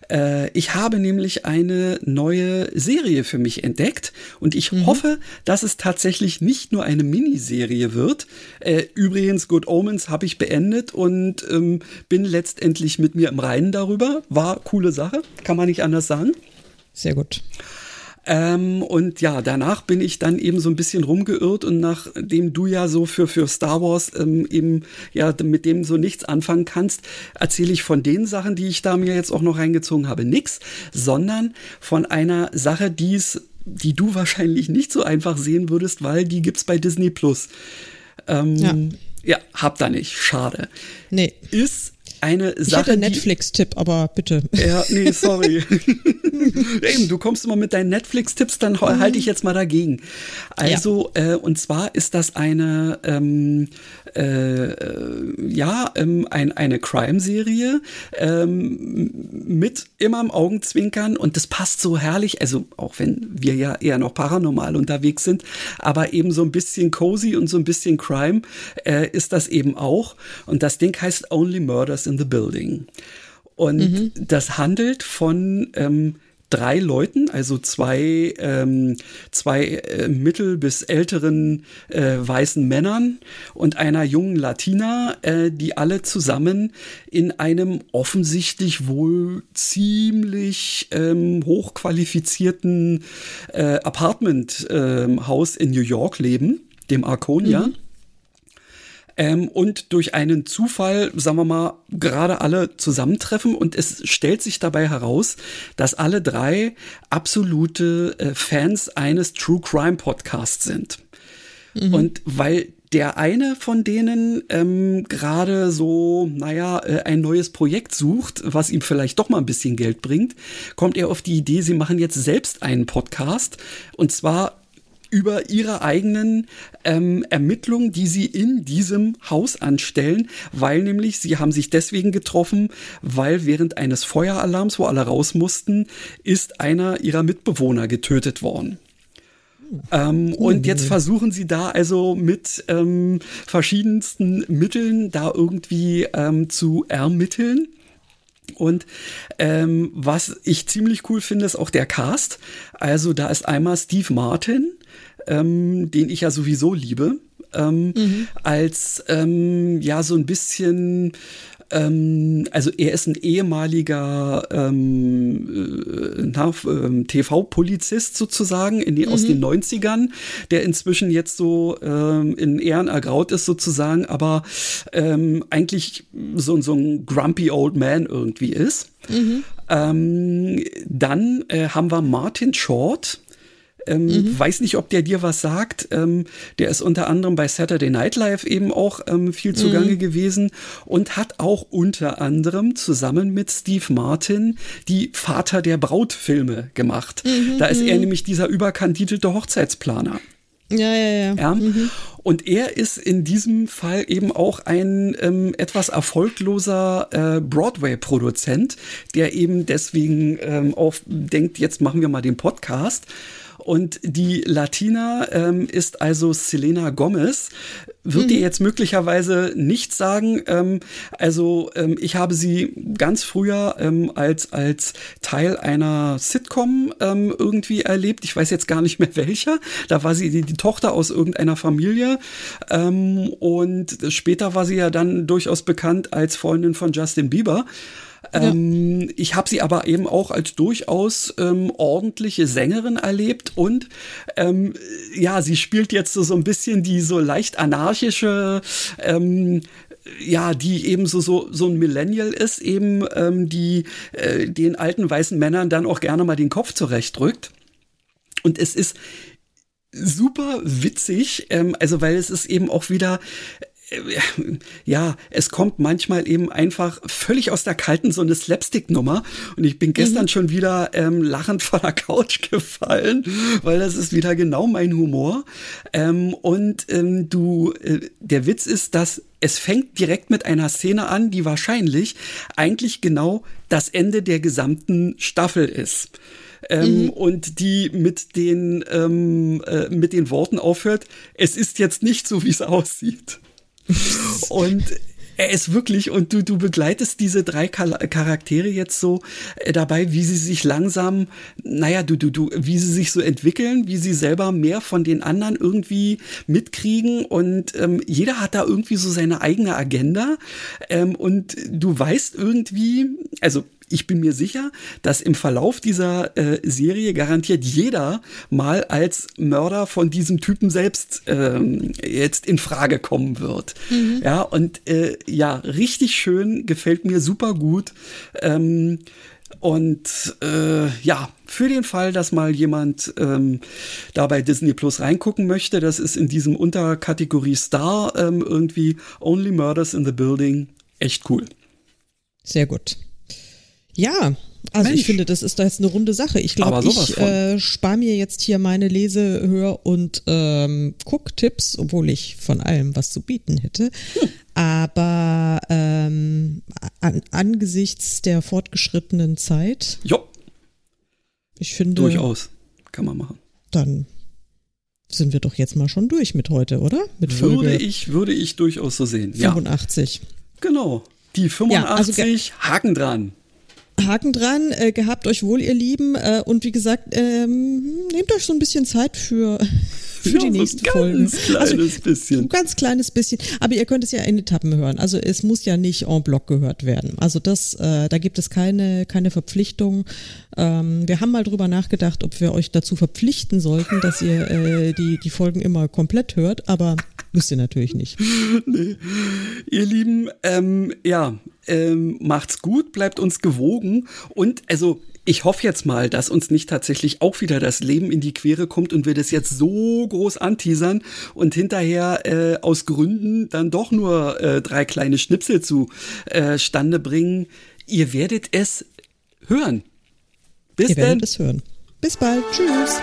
Äh, ich habe nämlich eine neue Serie für mich entdeckt und ich mhm. hoffe, dass es tatsächlich nicht nur eine Miniserie wird. Äh, übrigens, Good Omens habe ich beendet und ähm, bin letztendlich mit mir im Reinen darüber. War coole Sache, kann man nicht anders sagen. Sehr gut. Ähm, und ja, danach bin ich dann eben so ein bisschen rumgeirrt und nachdem du ja so für, für Star Wars ähm, eben ja mit dem so nichts anfangen kannst, erzähle ich von den Sachen, die ich da mir jetzt auch noch reingezogen habe, nix, sondern von einer Sache, die es die du wahrscheinlich nicht so einfach sehen würdest, weil die gibt's bei Disney Plus. Ähm, ja. ja, hab da nicht. Schade. Nee. Ist eine ich Sache. Ich hätte Netflix-Tipp, aber bitte. Ja, nee, sorry. [LAUGHS] [LAUGHS] Eben, du kommst immer mit deinen Netflix-Tipps, dann mhm. halte ich jetzt mal dagegen. Also, ja. äh, und zwar ist das eine, ähm, äh, ja, ähm, ein, eine Crime-Serie ähm, mit immer im Augenzwinkern und das passt so herrlich, also auch wenn wir ja eher noch paranormal unterwegs sind, aber eben so ein bisschen cozy und so ein bisschen Crime äh, ist das eben auch. Und das Ding heißt Only Murders in the Building. Und mhm. das handelt von ähm, drei Leuten, also zwei, ähm, zwei äh, mittel- bis älteren äh, weißen Männern und einer jungen Latina, äh, die alle zusammen in einem offensichtlich wohl ziemlich ähm, hochqualifizierten äh, Apartmenthaus ähm, in New York leben, dem Arconia. Mhm. Ähm, und durch einen Zufall, sagen wir mal, gerade alle zusammentreffen und es stellt sich dabei heraus, dass alle drei absolute äh, Fans eines True Crime Podcasts sind. Mhm. Und weil der eine von denen ähm, gerade so, naja, äh, ein neues Projekt sucht, was ihm vielleicht doch mal ein bisschen Geld bringt, kommt er auf die Idee, sie machen jetzt selbst einen Podcast. Und zwar über ihre eigenen ähm, Ermittlungen, die sie in diesem Haus anstellen, weil nämlich sie haben sich deswegen getroffen, weil während eines Feueralarms, wo alle raus mussten, ist einer ihrer Mitbewohner getötet worden. Ähm, oh, und jetzt versuchen sie da also mit ähm, verschiedensten Mitteln da irgendwie ähm, zu ermitteln. Und ähm, was ich ziemlich cool finde, ist auch der Cast. Also da ist einmal Steve Martin, ähm, den ich ja sowieso liebe, ähm, mhm. als ähm, ja so ein bisschen Ähm, also er ist ein ehemaliger ähm, äh, ähm, TV-Polizist sozusagen in die, mhm. aus den 90ern, der inzwischen jetzt so ähm, in Ehren ergraut ist sozusagen, aber ähm, eigentlich so, so ein grumpy old man irgendwie ist. Mhm. Ähm, dann äh, haben wir Martin Short, ähm, mhm. Weiß nicht, ob der dir was sagt. Ähm, der ist unter anderem bei Saturday Night Live eben auch ähm, viel zugange mhm. gewesen und hat auch unter anderem zusammen mit Steve Martin die Vater der Braut-Filme gemacht. Mhm. Da ist er mhm. nämlich dieser überkandidelte Hochzeitsplaner. Ja, ja, ja. ja? Mhm. Und er ist in diesem Fall eben auch ein ähm, etwas erfolgloser äh, Broadway-Produzent, der eben deswegen ähm, auch denkt, jetzt machen wir mal den Podcast. Und die Latina ähm, ist also Selena Gomez. Wird mhm. dir jetzt möglicherweise nichts sagen. Ähm, also ähm, ich habe sie ganz früher ähm, als, als Teil einer Sitcom ähm, irgendwie erlebt. Ich weiß jetzt gar nicht mehr [LAUGHS] welcher. Da war sie die, die Tochter aus irgendeiner Familie. Ähm, und später war sie ja dann durchaus bekannt als Freundin von Justin Bieber. Ähm, Ich habe sie aber eben auch als durchaus ähm, ordentliche Sängerin erlebt und ähm, ja, sie spielt jetzt so, so ein bisschen die so leicht anarchische ähm, ja, die eben so, so, so ein Millennial ist, eben ähm, die äh, den alten weißen Männern dann auch gerne mal den Kopf zurechtdrückt. Und es ist super witzig, ähm, also weil es ist eben auch wieder ja, es kommt manchmal eben einfach völlig aus der kalten so eine Slapstick-Nummer. Und ich bin gestern mhm. schon wieder ähm, lachend von der Couch gefallen, weil das ist wieder genau mein Humor. Ähm, und ähm, du, äh, der Witz ist, dass es fängt direkt mit einer Szene an, die wahrscheinlich eigentlich genau das Ende der gesamten Staffel ist. Ähm, mhm. und die mit den, ähm, äh, mit den Worten aufhört, es ist jetzt nicht so, wie es [LAUGHS] aussieht [LAUGHS] und er ist wirklich, und du, du begleitest diese drei Charaktere jetzt so äh, dabei, wie sie sich langsam, naja, du, du, du, wie sie sich so entwickeln, wie sie selber mehr von den anderen irgendwie mitkriegen. Und ähm, jeder hat da irgendwie so seine eigene Agenda. Ähm, und du weißt irgendwie, also ich bin mir sicher, dass im Verlauf dieser äh, Serie garantiert jeder mal als Mörder von diesem Typen selbst ähm, jetzt in Frage kommen wird. Mhm. Ja, und äh, ja, richtig schön, gefällt mir super gut. Ähm, und äh, ja, für den Fall, dass mal jemand ähm, da bei Disney Plus reingucken möchte, das ist in diesem Unterkategorie Star ähm, irgendwie Only Murders in the Building. Echt cool. Sehr gut. Ja, also Mensch. ich finde, das ist da jetzt eine runde Sache. Ich glaube, ich äh, spare mir jetzt hier meine Lese-, Hör- und ähm, Gucktipps, obwohl ich von allem was zu bieten hätte. Hm. Aber ähm, an, angesichts der fortgeschrittenen Zeit. Jo. Ich finde. Durchaus. Kann man machen. Dann sind wir doch jetzt mal schon durch mit heute, oder? Mit Folge würde ich, würde ich durchaus so sehen. 85. Ja. Genau. Die 85, ja, also Haken dran. Haken dran, äh, gehabt euch wohl, ihr Lieben. Äh, und wie gesagt, ähm, nehmt euch so ein bisschen Zeit für, für ja, die nächste Folge. Ganz kleines also, bisschen. Ein ganz kleines bisschen. Aber ihr könnt es ja in Etappen hören. Also es muss ja nicht en bloc gehört werden. Also das, äh, da gibt es keine, keine Verpflichtung. Ähm, wir haben mal drüber nachgedacht, ob wir euch dazu verpflichten sollten, dass ihr äh, die, die Folgen immer komplett hört, aber müsst ihr natürlich nicht. [LAUGHS] nee. Ihr Lieben, ähm, ja, ähm, macht's gut, bleibt uns gewogen und also ich hoffe jetzt mal, dass uns nicht tatsächlich auch wieder das Leben in die Quere kommt und wir das jetzt so groß anteasern und hinterher äh, aus Gründen dann doch nur äh, drei kleine Schnipsel zustande äh, bringen. Ihr werdet es hören. Bis Ihr werdet es hören. Bis bald. Tschüss.